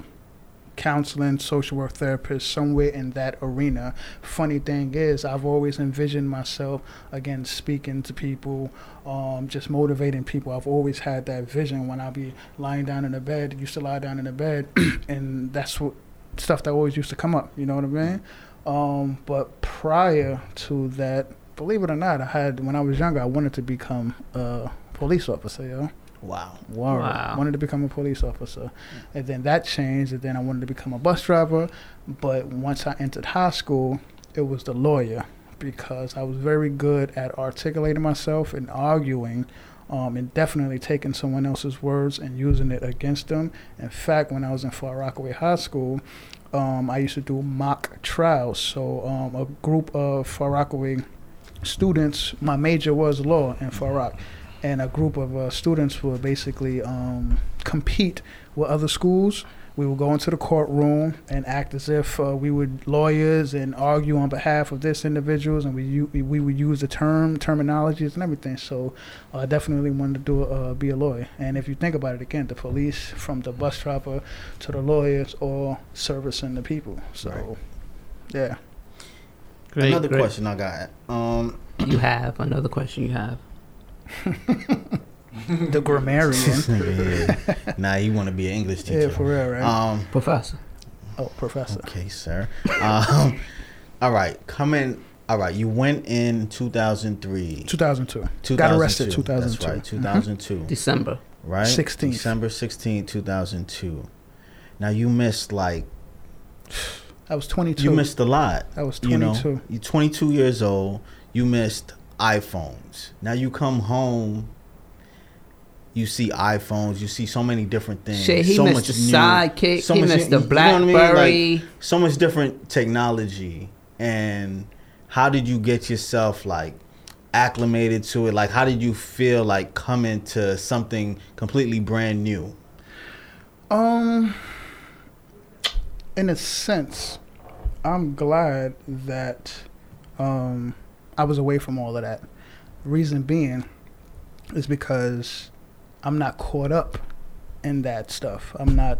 counseling, social work therapist, somewhere in that arena. Funny thing is, I've always envisioned myself again speaking to people, um, just motivating people. I've always had that vision when I be lying down in the bed. Used to lie down in the bed, and that's what stuff that always used to come up. You know what I mean? Um, but prior to that, believe it or not, I had when I was younger, I wanted to become a police officer. Yo. wow Wow. Wow. Wanted to become a police officer. And then that changed, and then I wanted to become a bus driver. But once I entered high school, it was the lawyer because I was very good at articulating myself and arguing. Um, and definitely taking someone else's words and using it against them. In fact, when I was in Far Rockaway High School, um, I used to do mock trials. So um, a group of Far Rockaway students, my major was law in Far Rock, and a group of uh, students would basically um, compete with other schools. We would go into the courtroom and act as if uh, we were lawyers and argue on behalf of this individuals, and we u- we would use the term terminologies and everything. So uh, I definitely wanted to do uh, be a lawyer. And if you think about it again, the police, from the bus driver to the lawyers, all servicing the people. So Right. yeah. Great, another great. question i got um You have another question. You have. the grammarian. this nigga here. nah he want to be an english teacher yeah, for real, right? um Professor. oh, professor. okay sir um all right coming all right you went in 2003 2002. 2002. Got arrested That's 2002. right 2002 December. right 16th. december 16 2002 now you missed like I was 22. you missed a lot I was you 22. know you're 22 years old you missed iphones now you come home you see iPhones, you see so many different things. Shit, he so missed much the new- sidekick. so he much- missed the you know I mean? BlackBerry. Like, so much different technology. And how did you get yourself like acclimated to it? Like, how did you feel like coming to something completely brand new? Um, in a sense, I'm glad that um, I was away from all of that. Reason being is because I'm not caught up in that stuff. I'm not.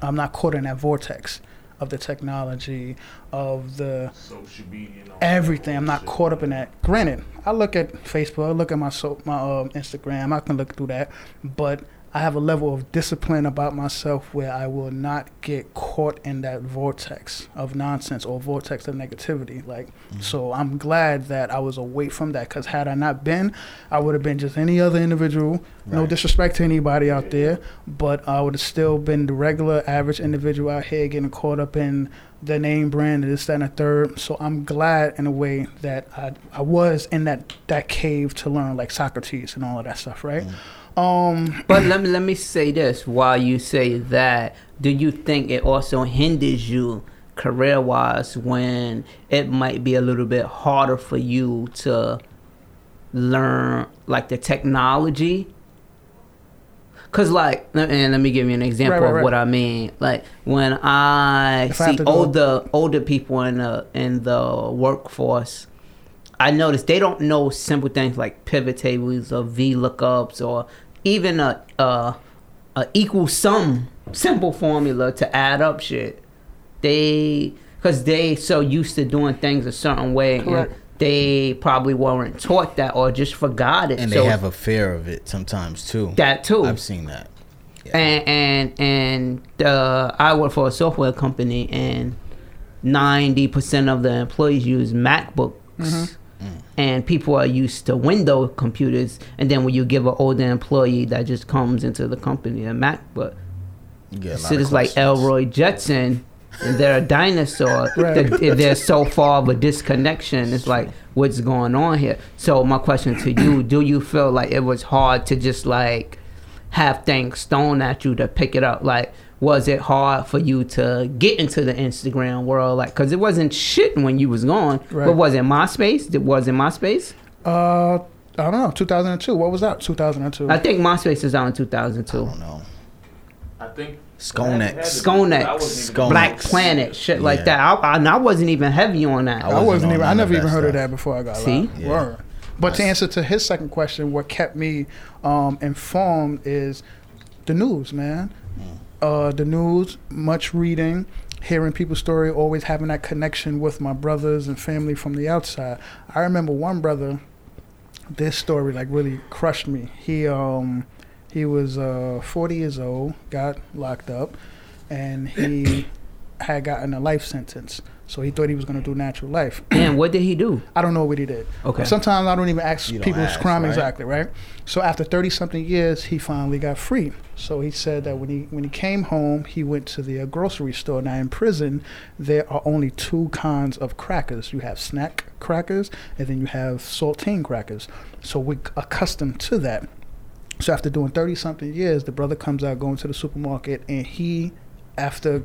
I'm not caught in that vortex of the technology of the Social media everything. I'm not caught up in that. Granted, I look at Facebook, I look at my so, my um, Instagram. I can look through that, but I have a level of discipline about myself where I will not get caught in that vortex of nonsense or vortex of negativity. Like, mm-hmm. so I'm glad that I was away from that because had I not been, I would have been just any other individual. No disrespect to anybody out there, but I would have still been the regular, average individual out here getting caught up in the name brand and this, that, and the third. So I'm glad in a way that I I was in that that cave to learn like Socrates and all of that stuff, right? Mm-hmm. Um, But let me let me say this while you say that. Do you think it also hinders you career wise when it might be a little bit harder for you to learn like the technology. Cause like, and let me give you an example Right, right, of what I mean. Like when I If see do- older older people in the in the workforce, I noticed they don't know simple things like pivot tables or V lookups or even a a, a equal sum simple formula to add up shit. They because they so used to doing things a certain way. and they probably weren't taught that or just forgot it. And so they have a fear of it sometimes too. that too. I've seen that. Yeah. And and and uh, I work for a software company, and ninety percent of the employees use MacBooks, Mm-hmm. And people are used to window computers. And then when you give an older employee that just comes into the company a MacBook, get so like. Elroy Jetson, and they're a dinosaur. Right. There's so far of a disconnection. It's like what's going on here. So my question to you: Do you feel like it was hard to just like have things thrown at you to pick it up? Like, was it hard for you to get into the Instagram world? Like, cause it wasn't shit when you was gone. Right. But was it MySpace? It was it MySpace? Uh, I don't know. 2002. What was that? 2002. I think MySpace is out in 2002. I 2002. don't know. I think Sconex. Sconex. I wasn't even- Scone- Black Planet, shit like that. I, I, and I wasn't even heavy on that. I I wasn't wasn't even. I never even heard of that before I got See? loud. Yeah. Word. But to answer to his second question, what kept me um, informed is the news, man. Uh, the news, much reading, hearing people's story, always having that connection with my brothers and family from the outside. I remember one brother. This story like really crushed me. He um he was uh 40 years old, got locked up, and he had gotten a life sentence. So he thought he was gonna do natural life. And what did he do? I don't know what he did. Okay. Sometimes I don't even ask don't people's ask, crime right? exactly, right? So after thirty something years, he finally got free. So he said that when he when he came home, he went to the uh, grocery store. Now in prison, there are only two kinds of crackers. You have snack crackers, and then you have saltine crackers. So we're accustomed to that. So after doing thirty something years, the brother comes out going to the supermarket, and he, after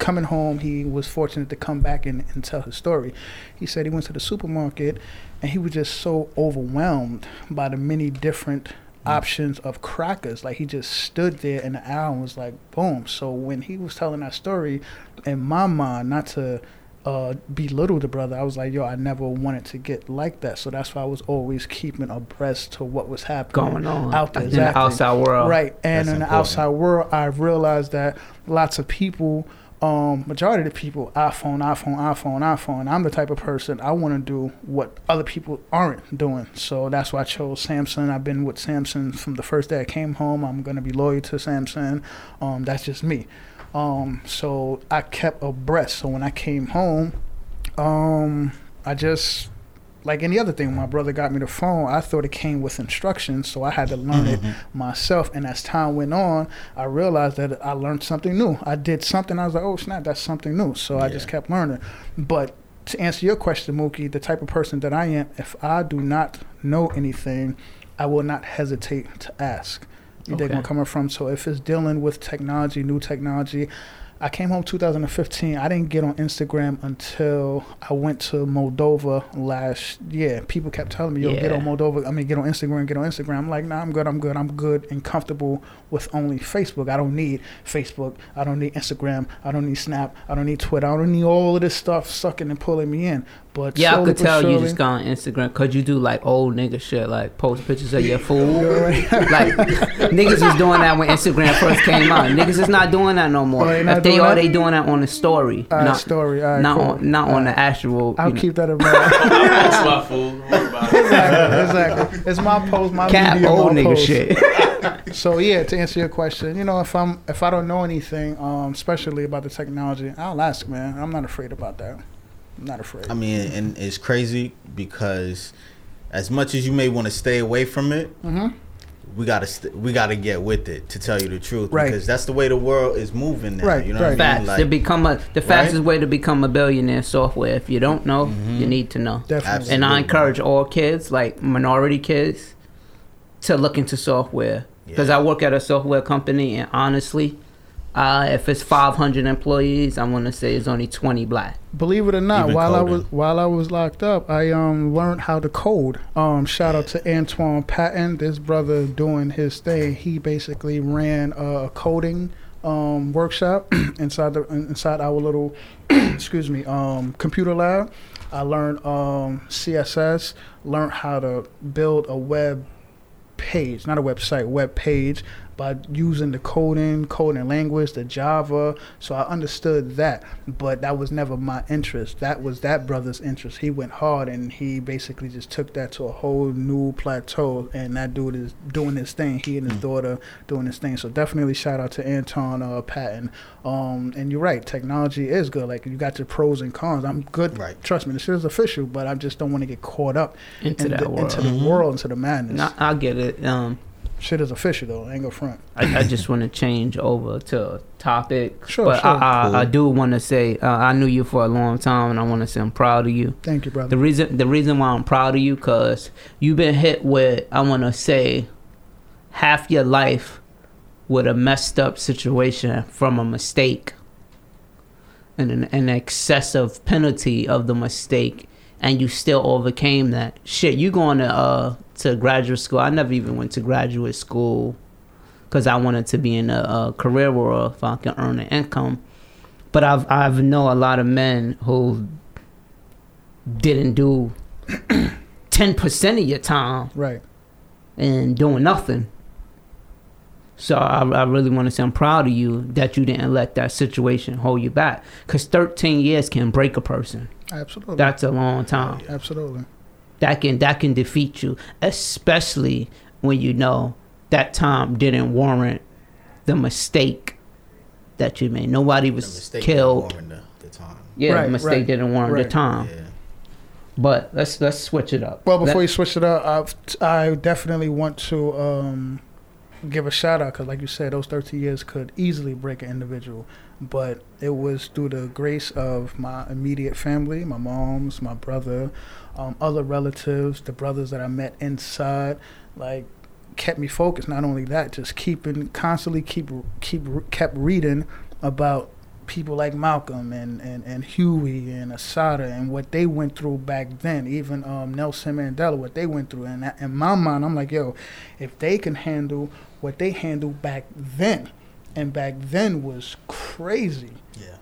coming home, he was fortunate to come back and, and tell his story. He said he went to the supermarket and he was just so overwhelmed by the many different options of crackers. Like he just stood there in the aisle and was like, boom. So when he was telling that story, in my mind, not to uh, belittle the brother, I was like, yo, I never wanted to get like that. So that's why I was always keeping abreast to what was happening Going on out there. in the outside world. Right. And That's in the outside world, I realized that lots of people, um, majority of the people, iPhone, iPhone, iPhone, iPhone. I'm the type of person I want to do what other people aren't doing. So that's why I chose Samsung. I've been with Samsung from the first day I came home. I'm gonna be loyal to Samsung. Um, that's just me. Um, so I kept abreast. So when I came home, um, I just like any other thing. My brother got me the phone, I thought it came with instructions, so I had to learn it mm-hmm. myself. And as time went on, I realized that I learned something new. I did something. I was like, oh snap, that's something new. So I just kept learning. But to answer your question, Mookie, the type of person that I am, if I do not know anything, I will not hesitate to ask. You dig Okay. where I'm coming from? So if it's dealing with technology, new technology, I came home 2015. I didn't get on Instagram until I went to Moldova last year. People kept telling me, "Yo, get on Moldova. I mean, get on Instagram. Get on Instagram." I'm like, "Nah, I'm good. I'm good. I'm good and comfortable with only Facebook. I don't need Facebook. I don't need Instagram. I don't need Snap. I don't need Twitter. I don't need all of this stuff sucking and pulling me in." But Yeah, I could tell you just got on Instagram because you do like old nigga shit, like post pictures of your food. like niggas was doing that when Instagram first came out. Niggas is not doing that no more. Oh, they not if they doing are, that? they doing that on the story, All right, not story. All right, not cool. on not All on the actual. I'll you know, keep that in mind. I post my food. Don't worry about it. exactly, exactly. It's my post, my Cap media, old my nigga post. shit. So yeah, to answer your question, you know, if I'm if I don't know anything, um, especially about the technology, I'll ask, man. I'm not afraid about that. I'm not afraid. I mean, and it's crazy because as much as you may want to stay away from it, hmm we gotta st- we gotta get with it to tell you the truth Right. because that's the way the world is moving now. Right, You know right. what I Facts. mean? to become a the fastest way to become a billionaire software. If you don't know, Mhm. you need to know. Definitely. And I encourage all kids, like minority kids, to look into software. Because Yeah. I work at a software company, and honestly, Uh, if it's 500 employees, I want to say it's only 20 black. Believe it or not, Even while I was while I was locked up, I um learned how to code. Um, shout out to Antoine Patton, this brother doing his thing. He basically ran a coding um workshop inside the inside our little excuse me um computer lab. I learned um CSS, learned how to build a web page, not a website, web page by using the coding, coding language, the Java. So I understood that, but that was never my interest. That was that brother's interest. He went hard and he basically just took that to a whole new plateau. And that dude is doing his thing. He and his daughter doing his thing. So definitely shout out to Anton uh, Patton. Um, and you're right, technology is good. Like you got your pros and cons. I'm good. Right. Trust me, this is official, but I just don't want to get caught up Into in that the, world. into the world, into the madness. No, I get it. Um, Shit is official though. I ain't go front. I, I just want to change over to a topic. Sure, but sure. I, I, I do want to say uh, I knew you for a long time, and I want to say I'm proud of you. Thank you, brother. The reason the reason why I'm proud of you, cause you've been hit with I want to say half your life with a messed up situation from a mistake and an, an excessive penalty of the mistake, and you still overcame that. Shit, you going to uh to graduate school? I never even went to graduate school because I wanted to be in a, a career world if I can earn an income. But I've I've know a lot of men who didn't do ten percent of your time right. and doing nothing. So I, I really want to say I'm proud of you that you didn't let that situation hold you back. Cause 13 years can break a person. Absolutely. That's a long time. Absolutely. That can that can defeat you, especially when you know that time didn't warrant the mistake that you made. Nobody The was mistake killed. warring The, the time. Yeah, Right, the mistake right, didn't warrant the time. Yeah. But let's let's switch it up. Well, before Let- you switch it up, I, I definitely want to um, give a shout out because, like you said, those 13 years could easily break an individual. But it was through the grace of my immediate family, my mom's, my brother, um, other relatives, the brothers that I met inside, like kept me focused. Not only that, just keeping constantly keep keep kept reading about people like Malcolm and, and, and Huey and Assata and what they went through back then, even um, Nelson Mandela, what they went through. And in my mind, I'm like, yo, if they can handle what they handled back then, and back then was crazy, Yeah.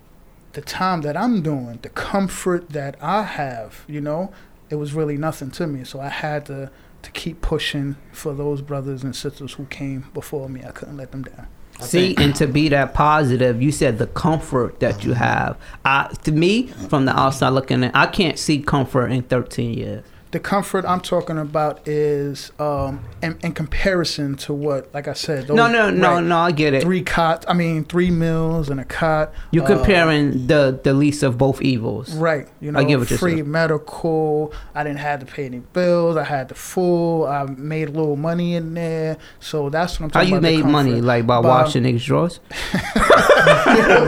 the time that I'm doing, the comfort that I have, you know, it was really nothing to me. So I had to to keep pushing for those brothers and sisters who came before me. I couldn't let them down. I See, think- and to be that positive, you said the comfort that you have. I, to me, from the outside looking in, I can't see comfort in 13 years. The comfort I'm talking about is um, in, in comparison to what, like I said, those, no, no, no, right, no. I get it. Three cots. I mean, three meals and a cot. You're uh, comparing the the least of both evils. Right, you know, I get what you're free medical. I didn't have to pay any bills. I had the full. I made a little money in there, so that's what I'm How talking you about. the made money? Like by By- washing niggas' drawers?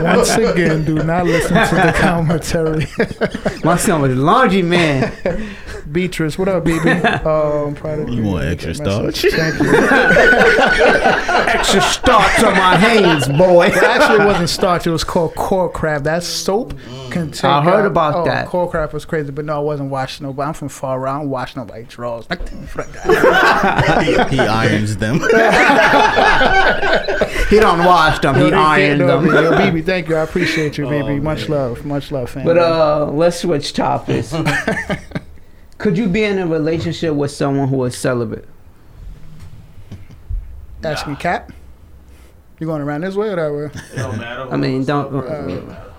Once again, do not listen to the commentary. My son was a laundry man. Beatrice, what up, baby? Um, proud You want extra that starch? Thank you. Extra starch on my hands, boy. It actually wasn't starch. It was called Corcraft. That soap can take. I heard out- about oh, that. Corcraft was crazy, but no, I wasn't washing nobody. I'm from far around. I don't nobody drawers. Like, fuck he, he irons them. He don't wash them. He Yo, irons them. Yo, baby, thank you. I appreciate you, baby. Oh, much man. love, much love, fam. But uh, let's switch topics. Could you be in a relationship with someone who is celibate? asking Cap, you going around this way or that way? It don't matter. I mean, don't. Uh, It don't matter.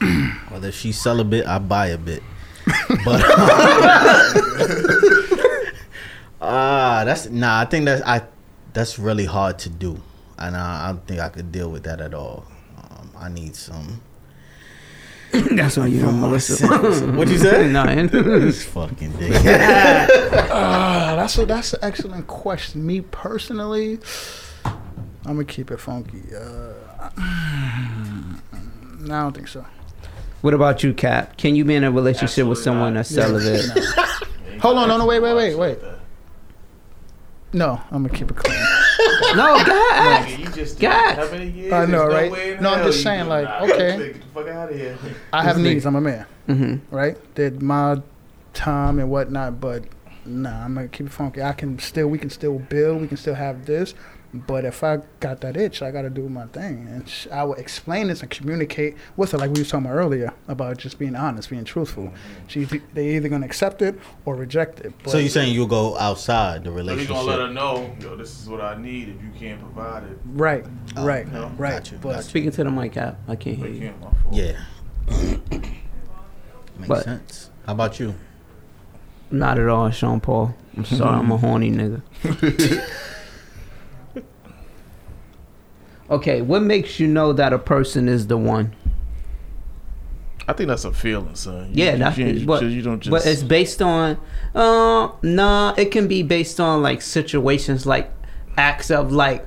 Whether she's celibate, I buy a bit. But ah, that's nah. I think that's I. That's really hard to do, and I, I don't think I could deal with that at all. Um, I need some. That's why you, don't Melissa. What you say? Nothing. This fucking dick. Uh, that's a that's an excellent question. Me personally, I'm gonna keep it funky. Uh, no, I don't think so. What about you, Cap? Can you be in a relationship with someone not. that's celibate? Hold on, no, no, wait, wait, wait, wait. No, I'm gonna keep it clean. No, God. Nigga, you just God. how many years? I know, There's right? way in No, I'm just saying, like, not. okay. Fuck out of here. I have needs. I'm a man, Mm-hmm. right? Did my time and whatnot, but nah, I'm gonna keep it funky. I can still, we can still build, we can still have this. But if I got that itch, I gotta do my thing, and sh- I will explain this and communicate with her, like we was talking about earlier about just being honest, being truthful. Mm-hmm. She, they either gonna accept it or reject it. So you're saying you'll go outside the So you gonna let her know, yo, this is what I need. If you can't provide it, right, Oh, right, no. right. Got you, but got you. Speaking to the mic, Cap. I can't hear you you. can't. Yeah. Makes But- sense. How about you? Not at all, Sean Paul. I'm sorry, I'm a horny nigga. okay, what makes you know that a person is the one? I think that's a feeling, son. You, Yeah, that's can't- but, you don't just. but it's based on uh nah, it can be based on like situations like acts of like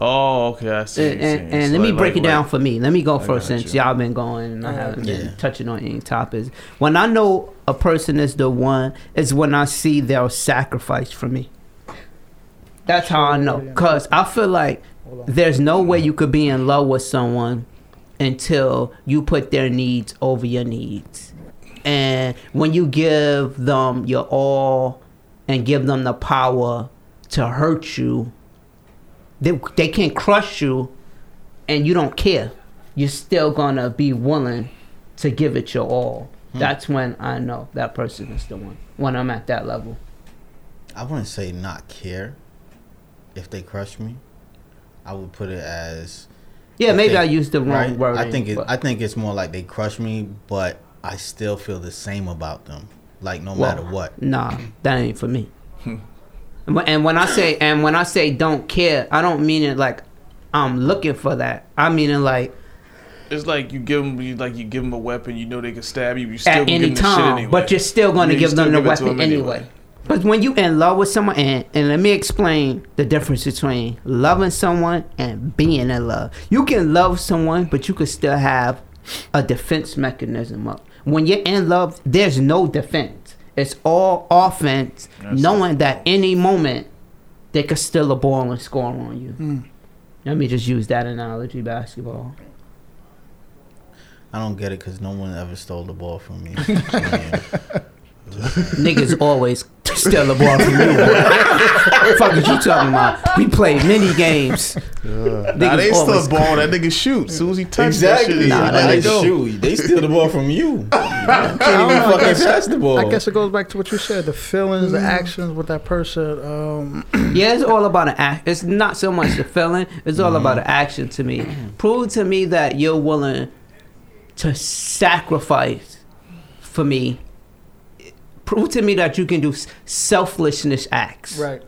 oh, okay. I see. what and, you're and, and So let me like- break it like- down for me. Let me go I first got since you. y'all been going and I Alright. haven't been touching on any topics. When I know a person is the one is when I see their sacrifice for me. That's how I know. Cause I feel like Hold on. There's no way you could be in love with someone until you put their needs over your needs. And when you give them your all and give them the power to hurt you, they, they can crush you and you don't care. You're still gonna be willing to give it your all. Hmm. That's when I know that person is the one. When I'm at that level. I wouldn't say not care if they crush me. I would put it as Yeah, if maybe they- I used the wrong right? word. I think it, I think it's more like they crush me, but I still feel the same about them. Like no Well, matter what. Nah, that ain't for me. And when- I say and when I say don't care, I don't mean it like I'm looking for that. I mean it like It's like you give them, you, like you give them a weapon. You know they can stab you. You still at any give them the shit time, anyway. but you're still going to give them the give it to weapon them anyway. Anyway. But when you in love with someone, and, and let me explain the difference between loving someone and being in love. You can love someone, but you can still have a defense mechanism up. When you're in love, there's no defense. It's all offense, That's knowing it. that any moment they could steal a ball and score on you. Mm. Let me just use that analogy, basketball. I don't get it because no one ever stole the ball from me. Yeah. Niggas always steal the ball from you. What the fuck is you talking about? We play mini games. nah, Niggas they still always- ball. That nigga shoot. Soon as he touches exactly. that shit, Nah, nah, that Like, nigga go. shoot, they steal the ball from you. You can't I even don't know, I fucking guess- pass the ball. I guess it goes back to what you said: the feelings, the actions with that person. Um, Yeah, it's all about an act. It's not so much the feeling. It's all about the action to me. Prove to me that you're willing to sacrifice for me. Prove to me that you can do selflessness acts. right.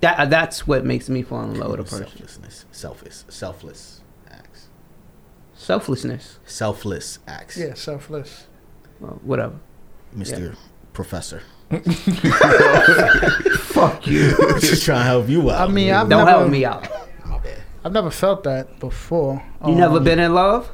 That that's what makes me fall in love with a person. Selflessness, selfish, selfless acts, Selflessness. selfless acts. Yeah, selfless. Well, whatever. Mr. Professor. Fuck you. Just trying to help you out. I mean, I've Don't never, help me out. I've never felt that before. You never Um, been in love?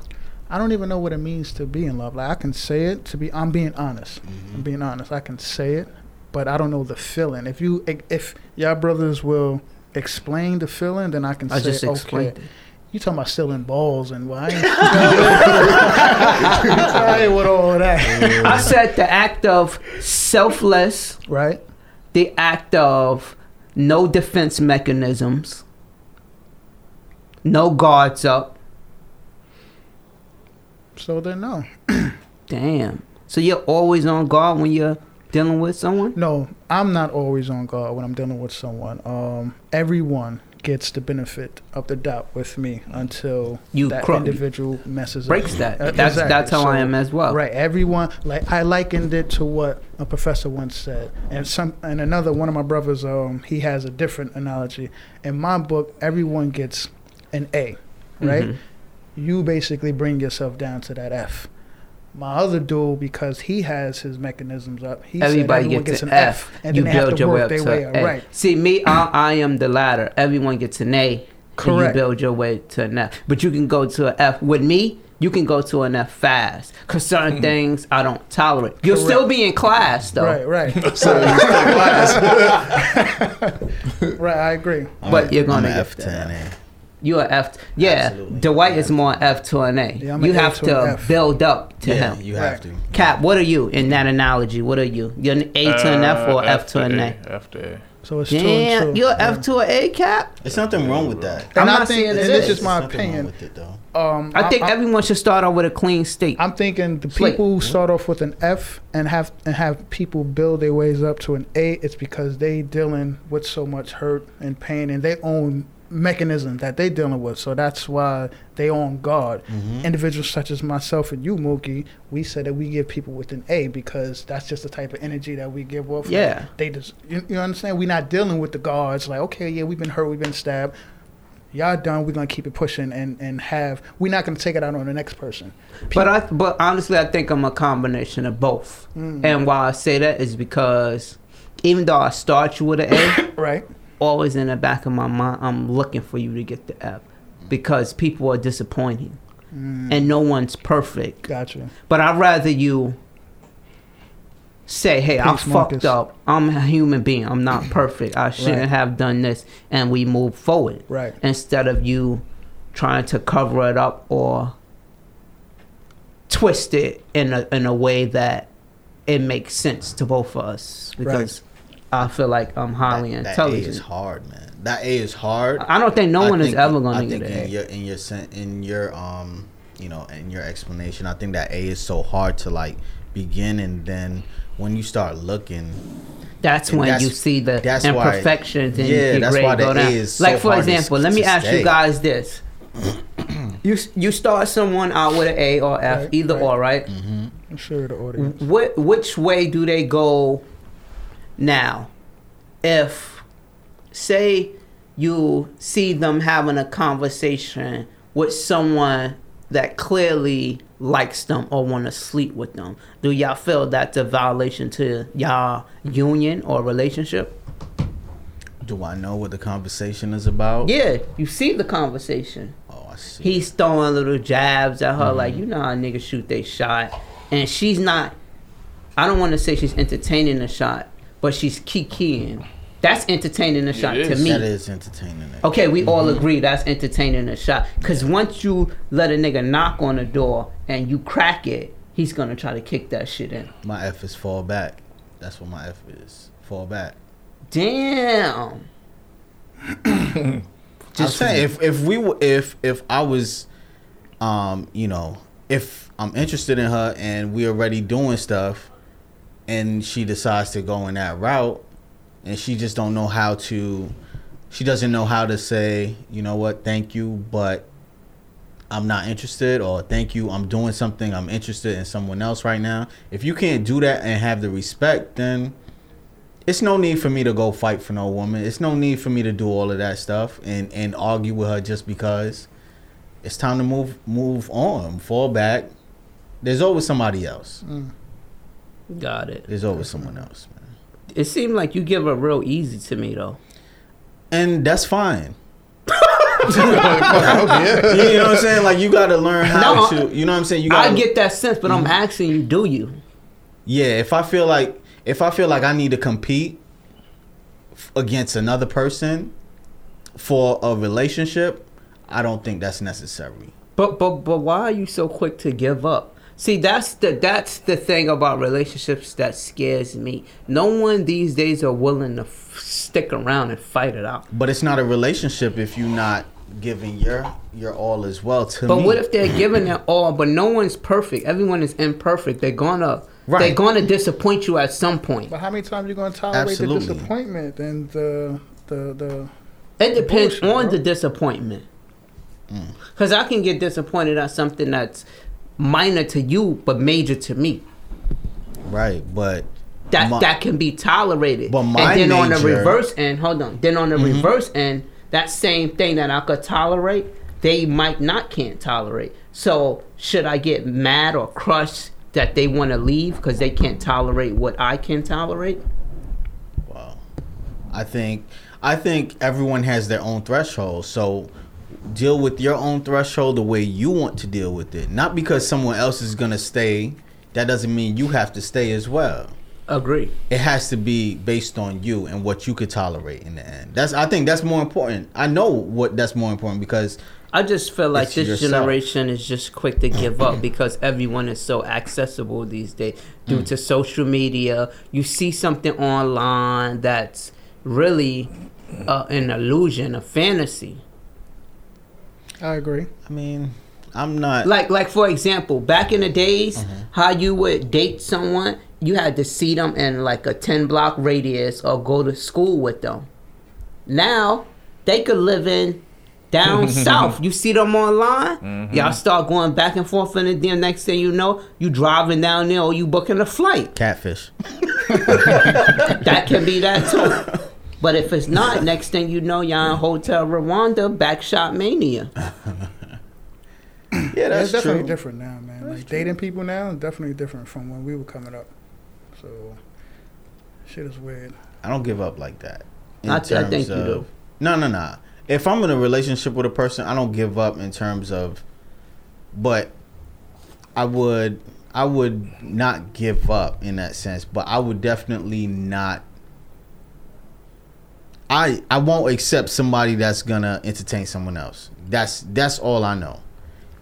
I don't even know what it means to be in love. Like I can say it to be. I'm being honest. Mm-hmm. I'm being honest. I can say it, but I don't know the feeling. If you, if y'all brothers will explain the feeling, then I can I say just okay. it. You talking about stealing balls and why? I ain't with all that, I said the act of selfless, right? the act of no defense mechanisms, no guards up. So then no, Damn. So you're always on guard when you're dealing with someone? no, I'm not always on guard when I'm dealing with someone. Um, everyone gets the benefit of the doubt with me until You that individual messes Breaks up. that. Uh, That's exactly. that's how I am as well. Right. Everyone like I likened it to what a professor once said. And some and another one of my brothers, um, he has a different analogy. In my book, everyone gets an A. Right? Mhm. You basically bring yourself down to that F. My other dude, because he has his mechanisms up, he said Everybody everyone gets, gets an an F. and you then they have build to your way work up their way up. Right. See, me, I, I am the latter. Everyone gets an A. And Correct. you build your way to an F. But you can go to an F. With me, you can go to an F fast. Cause certain hmm. things I don't tolerate. You'll still be in class though. Right, right, So you still class. right. I agree. I'm But a- you're gonna I'm get F that. to an A. You are F. Yeah, Absolutely. Dwight is more F to an A. Yeah, I'm you an A have to to F. build up to Yeah, him. you have Right. to. Cap, what are you in that analogy? What are you? You're an A to an F or Uh, F to an A? F to A. So it's two Damn, and 2 you're F to an A, Cap. There's nothing wrong with that. I'm I not think, saying and it this is. is my wrong opinion. with it, though. Um, I think I, everyone should start off with a clean state. I'm thinking the Slate. people who start off with an F and have and have people build their ways up to an A. It's because they dealing with so much hurt and pain and they own mechanism that they're dealing with. So that's why they on guard. Mhm. Individuals such as myself and you, Mookie, we said that we give people with an A because that's just the type of energy that we give off. Yeah. They just you, you understand. We're not dealing with the guards. Like okay, yeah, we've been hurt, we've been stabbed. Y'all done. We're gonna keep it pushing and and have. We're not gonna take it out on the next person. But I, but honestly, I think I'm a combination of both. Mm. And why I say that is because even though I start you with an A, right. Always in the back of my mind, I'm looking for you to get the F because people are disappointing Mm. and no one's perfect. Gotcha. But I'd rather you say, hey, I fucked up. I'm a human being. I'm not perfect. I shouldn't Right. have done this. And we move forward Right. instead of you trying to cover it up or twist it in a, in a way that it makes sense to both of us because I feel like I'm highly that, intelligent. That A is hard, man. That A is hard. I don't think no I one is ever going to think get in an your in your sen- in your um you know in your explanation, I think that A is so hard to like begin, and then when you start looking, That's when that's- you see the that's why- imperfections and yeah, your that's why the go A down. is so like for hard example, s- let me to ask you guys this: you you start someone out with an A or F, Right, either right. or, right? mm-hmm. I'm sure the audience. What which way do they go now? If say you see them having a conversation with someone that clearly likes them or want to sleep with them, do y'all feel that's a violation to y'all union or relationship? do I know what the conversation is about? Yeah, you see the conversation. Oh, I see. He's throwing little jabs at her, Mm-hmm. like you know how niggas shoot they shot, and she's not. I don't want to say she's entertaining the shot, but she's kikiing. That's entertaining a shot to me. that is entertaining. it. Okay, we all Mm-hmm. agree that's entertaining a shot. Cause once you let a nigga knock on the door and you crack it, he's gonna try to kick that shit in. My F is fall back. That's what my F is. Fall back. Damn. I'm saying if if we were if if I was, um, you know, if I'm interested in her and we already doing stuff, and she decides to go in that route, and she just don't know how to, she doesn't know how to say, you know what, thank you, but I'm not interested, or thank you, I'm doing something, I'm interested in someone else right now. If you can't do that and have the respect, then it's no need for me to go fight for no woman. It's no need for me to do all of that stuff and and argue with her just because. It's time to move move on, fall back. There's always somebody else. Mm. Got it. There's always someone else, man. It seemed like you give her real easy to me though. And that's fine. You know what I'm saying? Like you got to learn how No, to. You know what I'm saying? You got. I get that sense, but I'm Mm-hmm. asking you, do you? Yeah, if I feel like if I feel like I need to compete f- against another person for a relationship, I don't think that's necessary. But but but why are you so quick to give up? See, that's the that's the thing about relationships that scares me. No one these days are willing to f- stick around and fight it out. But it's not a relationship if you're not giving your your all as well to But me. what if they're giving their all, but no one's perfect? Everyone is imperfect. They're gonna they're gonna disappoint you at some point. But how many times are you gonna tolerate Absolutely. the disappointment and the the the? It depends Bullshit, on bro. the disappointment. Mm. Cause I can get disappointed at something that's minor to you but major to me. right, but that My- that can be tolerated. But my and then on the reverse end, hold on. Then on the Mhm. reverse end, that same thing that I could tolerate, they might not can't tolerate. So should I get mad or crushed that they want to leave because they can't tolerate what I can tolerate? wow. I think I think everyone has their own threshold. So deal with your own threshold the way you want to deal with it. Not because someone else is gonna stay. That doesn't mean you have to stay as well. Agree. It has to be based on you and what you could tolerate in the end. That's I think that's more important. I know what that's more important because I just feel like this yourself. generation is just quick to give up because everyone is so accessible these days Mm. due to social media. You see something online that's really uh, an illusion, a fantasy. I agree. I mean, I'm not Like, like for example, back in the days, Mm-hmm. how you would date someone, you had to see them in like a ten block radius or go to school with them. Now they could live in down south. You see them online, y'all start going back and forth in the DM. Next thing you know, you driving down there or you booking a flight. catfish. That can be that too. But if it's not, next thing you know, y'all in Hotel Rwanda, backshot mania. Yeah, Yeah, that's it's definitely true. different now, man. like dating people now is definitely different from when we were coming up. So shit is weird. I don't give up like that. in I- I think terms you of- do. No, no, no. If I'm in a relationship with a person, I don't give up in terms of, but I would, I would not give up in that sense. But I would definitely not. I I won't accept somebody that's gonna entertain someone else. That's that's all I know,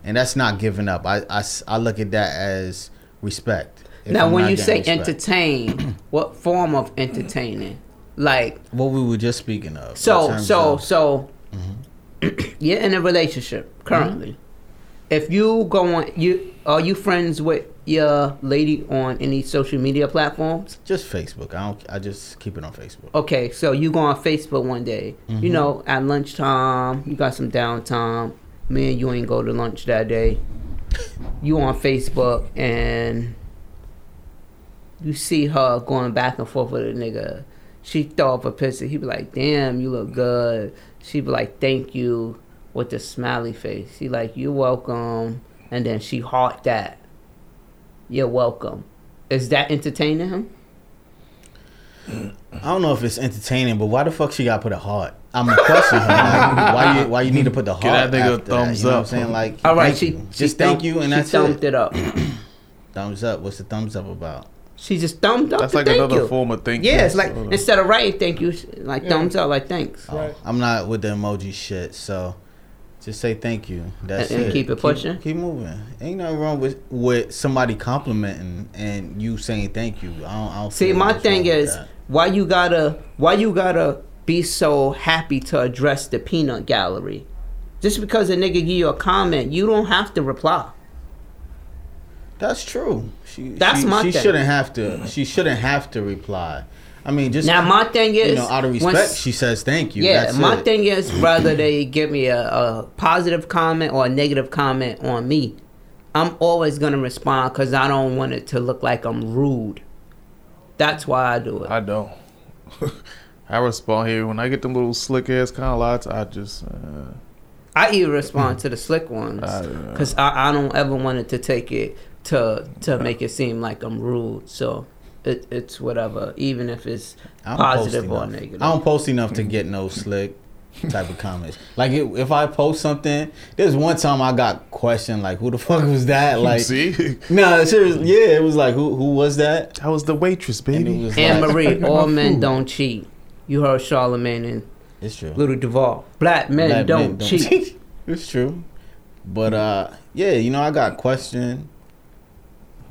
and that's not giving up. I I, I look at that as respect. Now, I'm when you say respect. entertain, what form of entertaining? Like, what we were just speaking of. so, so, of- so, mm-hmm. you're in a relationship currently. Mm-hmm. If you go on, you are you friends with your lady on any social media platforms? Just Facebook. I don't. I just keep it on Facebook. Okay, so you go on Facebook one day. You mm-hmm. know, at lunchtime, you got some downtime. Me and you ain't go to lunch that day. You on Facebook and you see her going back and forth with a nigga. She throw up a picture. He be like, "Damn, you look good." She be like, "Thank you," with the smiley face. He like, "You're welcome," and then she heart that. You're welcome. Is that entertaining him? I don't know if it's entertaining, but why the fuck she got to put a heart? I'm a question her. Like, why you why you need to put the heart? Give that nigga a after thumbs you know up. What I'm saying like, All right, she she just thank you, and she that's thumbed it. it up. Thumbs up. What's the thumbs up about? She just thumbed up. That's like thank another you. form of thank you. Yeah, it's like instead of writing thank you, like Yeah. thumbs up, like thanks. Oh, Right. I'm not with the emoji shit, so just say thank you. That's And- and it. keep it pushing? Keep, moving. Ain't nothing wrong with with somebody complimenting and you saying thank you. I don't. I don't See, my thing is why you gotta why you gotta be so happy to address the peanut gallery. Just because a nigga give you a comment, you don't have to reply. That's true. She, That's she, my She thing. shouldn't have to. She shouldn't have to reply. I mean, just Now my thing is you know, out of respect, s- she says thank you. Yeah, That's my it. thing is whether they give me a, a positive comment or a negative comment on me, I'm always gonna respond because I don't want it to look like I'm rude. That's why I do it. I don't. I respond here when I get them little slick ass kind of lots. I just uh, I even respond to the slick ones I- because I, I don't ever want it to take it to to make it seem like I'm rude. So it, it's whatever, even if it's I don't positive or enough. negative. I don't post enough to get no slick type of comments. Like it, if I post something, there's one time I got questioned like, "Who the fuck was that?" Like, see, no, seriously, yeah, it was like, "Who who was that?" that was the waitress, And it baby. was Anne like, Marie, all men don't cheat. You heard Charlemagne and it's true. Little Duval. Black men Black don't men cheat. it's true. But uh, yeah, you know, I got questioned,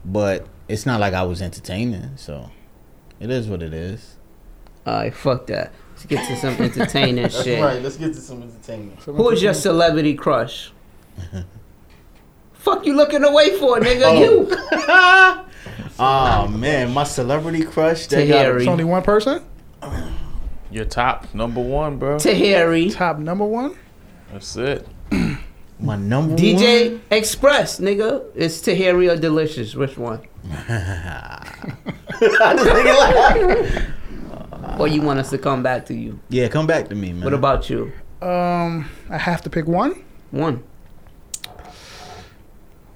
but it's not like I was entertaining. So it is what it is. Alright, fuck that. Let's get to some entertaining shit. All right, let's get to some entertainment. Who is your celebrity crush? Fuck you looking away for, nigga? Oh. You. Oh man, my celebrity crush. They got Tahiry. It's only one person. Your top number one, bro. Tahiry. Top number one. That's it. my number DJ one. Express, nigga. It's Tahiry or Deelishis. Which one? or you want us to come back to you? Yeah, come back to me, man. What about you? Um, I have to pick one. One.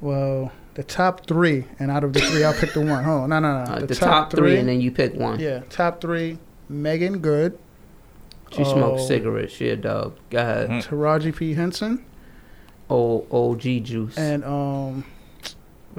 Well, the top three, and out of the three, I'll pick the one. Oh, no, no, no. Uh, the, top, three, and then you pick one. yeah, top three. Meagan Good, She smokes Oh. cigarettes. She a dog. Go ahead. Taraji P Henson, old OG juice. and um,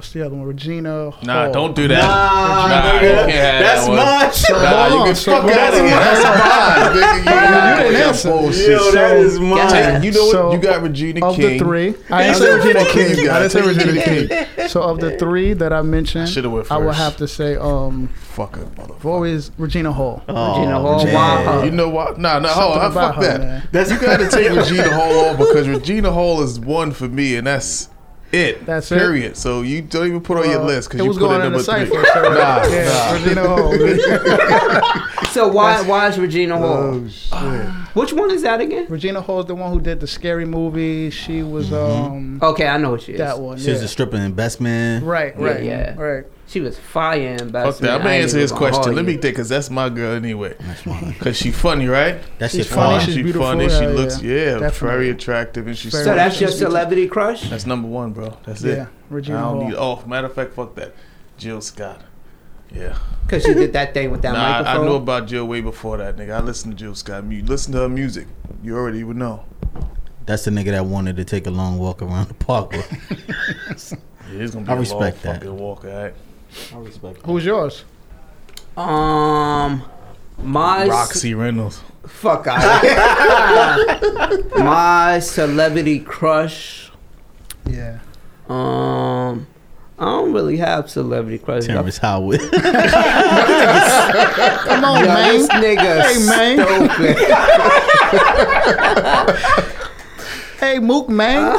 what's the other one? Regina. Nah, don't do that. Nah, Nah, nigga, you that's that one. my. Nah, you Hold can so fuck hold out of here. That's mine, nigga. You, You didn't answer. bullshit. Yo, that is Go mine. ahead. You know what? So, you got Regina Of King. the three, I That's didn't say Regina fuck King. I didn't say Regina. King. So of the three that I mentioned, Shoulda I would have to say um, Fuck it, motherfucker. Always Regina Hall. Regina Oh, Hall, wow. You know what? Nah, nah, hold on. Fuck her, that. man. That's You got to take Regina Hall off because Regina Hall is one for me, and that's it. That's it? period. So you don't even put on your Uh, list because you was put going it in number the three. cipher. So Nah, yeah, nah. Regina Hall. So why why is Regina Hall? Oh shit! Which one is that again? Regina Hall's the one who did the scary movie. She was Mm-hmm. um Okay, I know what she is. that one. She was yeah. a stripper investment. Right, Yeah, right, yeah. right. She was fire in Best Fuck that. I'm gonna answer even his question. Let me think, cause that's my girl anyway. Cause she funny, right? That's She's shit funny, fine. she's she beautiful, funny. she looks, yeah. yeah, very attractive, and she's Very So that's your celebrity crush? that's number one, bro. That's Yeah, it. I don't Hall. need. Oh, matter of fact, fuck that. Jill Scott. Yeah. Because she did that thing with that Nah, I, I knew about Jill way before that, nigga. I listened to Jill Scott. You listen to her music, you already would know. That's the nigga that wanted to take a long walk around the park. with. Yeah, it's gonna be I a long respect that. fucking walk, alright. I respect. Who's yours? Um, my Roxy Reynolds. fuck out. my celebrity crush. Yeah. Um, I don't really have celebrity crushes. Terrence Howard. Come on, Yo, man. this nigga Hey, man. stupid. Hey, Mook, man.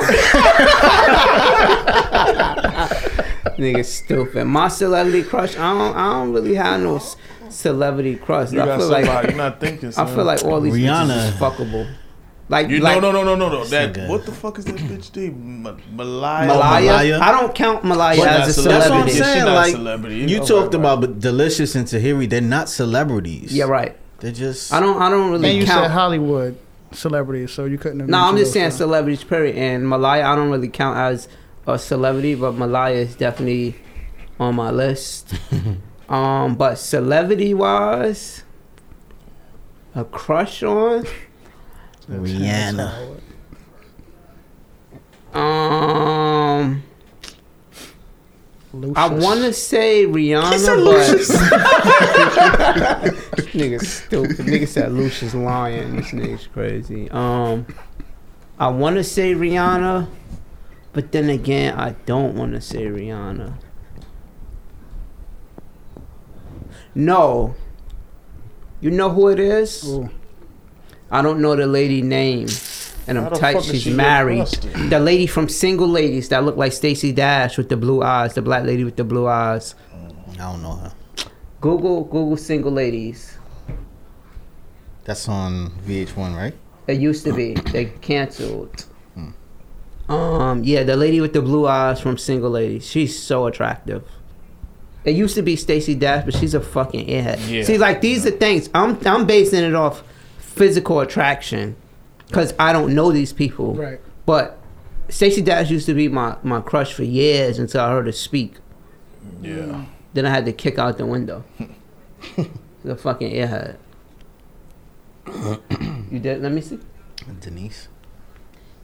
Nigga stupid. My celebrity crush. I don't. I don't really have no celebrity crush. You I got feel somebody. like you're not thinking. I feel like all these Rihanna. bitches is fuckable. Like You like no no no no no no. That nigga. what the fuck is that bitch name? Ma- Malaya. Malaya. Malaya? I don't count Malaya But as a not That's what I'm celebrity. Yeah, she saying. not a Like celebrity. you Okay, talked right. about, but Deelishis and Tahiry, they're not celebrities. Yeah, right. They're just. I don't. I don't really And you count. said Hollywood celebrities, so you couldn't have No, I'm just saying so- celebrities. Period. And Malaya, I don't really count as a celebrity, but Malaya is definitely on my list. um, but celebrity wise, a crush on. Rihanna. Um, I want to say Rihanna, said but nigga stupid. Nigga said Lucius lying. This nigga's crazy. Um, I want to say Rihanna, but then again, I don't want to say Rihanna. No. You know who it is? Ooh. I don't know the lady name, and I'm the tight. She's married. The lady from Single Ladies that looked like Stacey Dash with the blue eyes, the black lady with the blue eyes. Mm, I don't know her. Google Google Single Ladies. That's on VH1, right? It used to be. They canceled. Um, yeah, the lady with the blue eyes from Single Ladies. She's so attractive. It used to be Stacey Dash, but she's a fucking airhead. Yeah. See, like these are things. I'm I'm basing it off physical attraction, cause I don't know these people. Right. But Stacey Dash used to be my my crush for years until I heard her speak. Yeah. Then I had to kick out the window. the fucking airhead. you did? Let me see. Denise,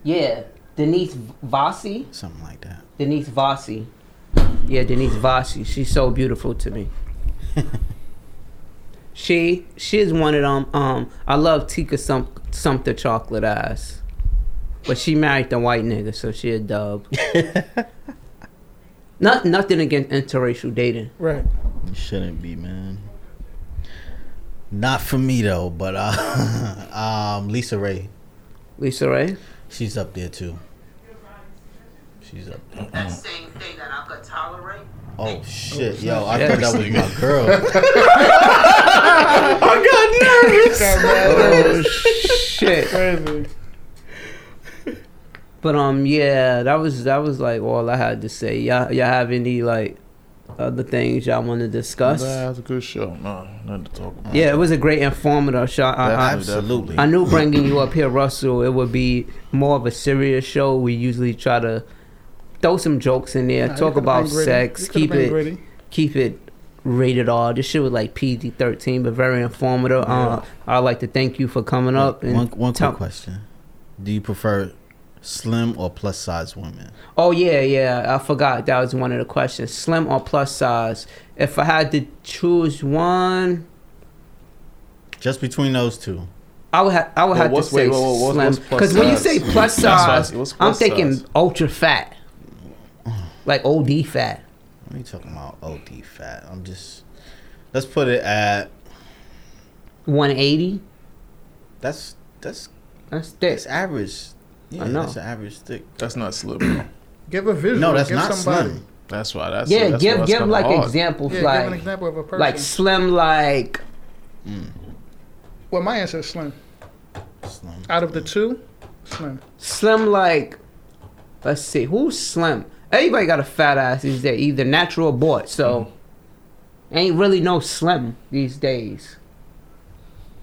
Yeah, Denise Vasi. something like that. Denise Vasi. Yeah, Denise Vasi. She's so beautiful to me. she she is one of them. Um, I love Tika Sum Sumpter chocolate eyes, but she married the white nigga, so she a dub. Not nothing against interracial dating. Right. You shouldn't be, man. Not for me though, but uh, um, LisaRaye, Lisa Ray. she's up there too. She's up there. That same thing that I could tolerate. Oh shit, yo, I Yeah. thought that was my girl. Oh shit. Crazy. But um, yeah, that was that was like all I had to say. Y'all, y'all have any like other things y'all want to discuss? That's a good show. No, nothing to talk about. Yeah, it was a great informative show. I, I, Absolutely. I knew bringing you up here, Russell, it would be more of a serious show. We usually try to throw some jokes in there, Nah, talk about sex, You keep been it gritty. keep it rated R. This shit was like PG thirteen, but very informative. Uh, I'd like to thank you for coming up and one one tell- quick question: Do you prefer Slim or plus size women? Oh yeah, yeah. I forgot that was one of the questions. Slim or plus size? If I had to choose one, Just between those two. I would have. I would Well, have to say wait, wait, wait, slim. Because when you say plus That's why size I'm thinking size? ultra fat, like OD fat. What are you talking about? OD fat. I'm just. Let's put it at. 180. That's that's That's thick. that's average. Yeah, I know. that's an average thick. That's not slim. Give a visual. No, that's give not somebody. slim. That's why. That's Yeah, that's give give like hard. examples, Yeah, give an like example of a person. like slim, like well, my answer is slim. Slim. Out of the two, slim. slim, like let's see, who's slim? Everybody got a fat ass these days, either natural or bought. So ain't really no slim these days.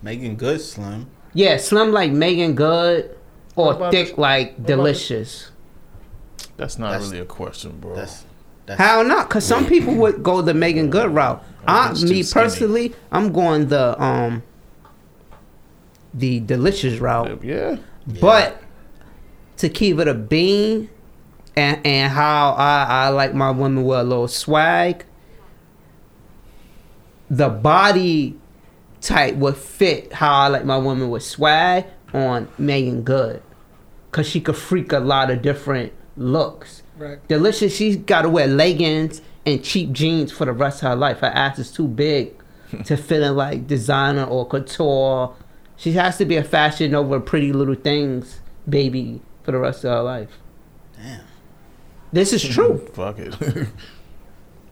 Meagan Good slim. Yeah, slim like Meagan Good, or thick this- like about Deelishis. That's not That's- really a question, bro. That's that's How not? Cause some people would go the Meagan Good route. I, That's too me skinny. personally, I'm going the um the Deelishis route. yeah. But to keep it a bean, and and how I I like my women with a little swag. The body type would fit how I like my women with swag on Meagan Good, cause she could freak a lot of different looks. Right. Deelishis, she's got to wear leggings and cheap jeans for the rest of her life. Her ass is too big to fit in like designer or couture. She has to be a Fashion Nova pretty little things baby for the rest of her life. Damn. This is true. Fuck it.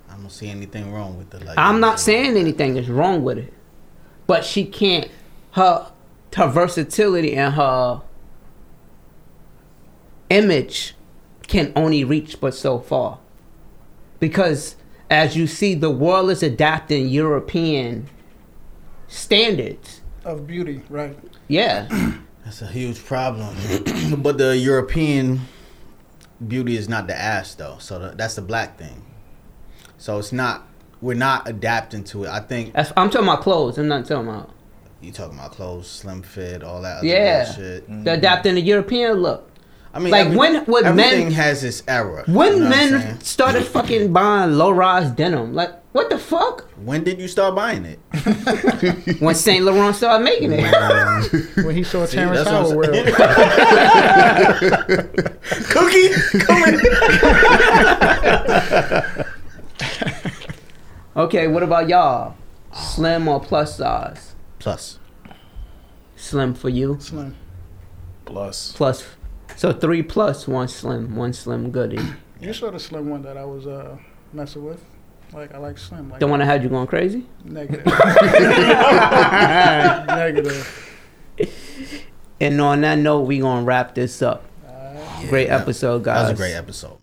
I don't see anything wrong with the like. I'm not saying anything is wrong with it, but she can't. Her her versatility and her image can only reach but so far, because as you see, the world is adapting European standards. Of beauty, right. Yeah, That's a huge problem. but the European beauty is not the ass though. So the, that's the black thing. So it's not. We're not adapting to it. I think That's, I'm talking about clothes. I'm not talking about. you talking about clothes, slim fit, all that. Other Yeah, they're adapting the European look. I mean, Like, when would everything men- has its era. When you know men started fucking buying low rise denim, like what the fuck? when did you start buying it? When Saint Laurent started making it. When he saw See, Terrence that's what I'm Howard wear it. Cookie, come in. Okay, what about y'all? Slim or plus size? Plus, Slim for you. Slim. Plus. Plus, so three plus, one slim, one slim goodie. You saw the slim one that I was uh, messing with. Like I like slim. Like The one that had you going crazy? negative. negative. And on that note, we gonna wrap this up. Uh, Great Yeah, episode, guys. that was a great episode.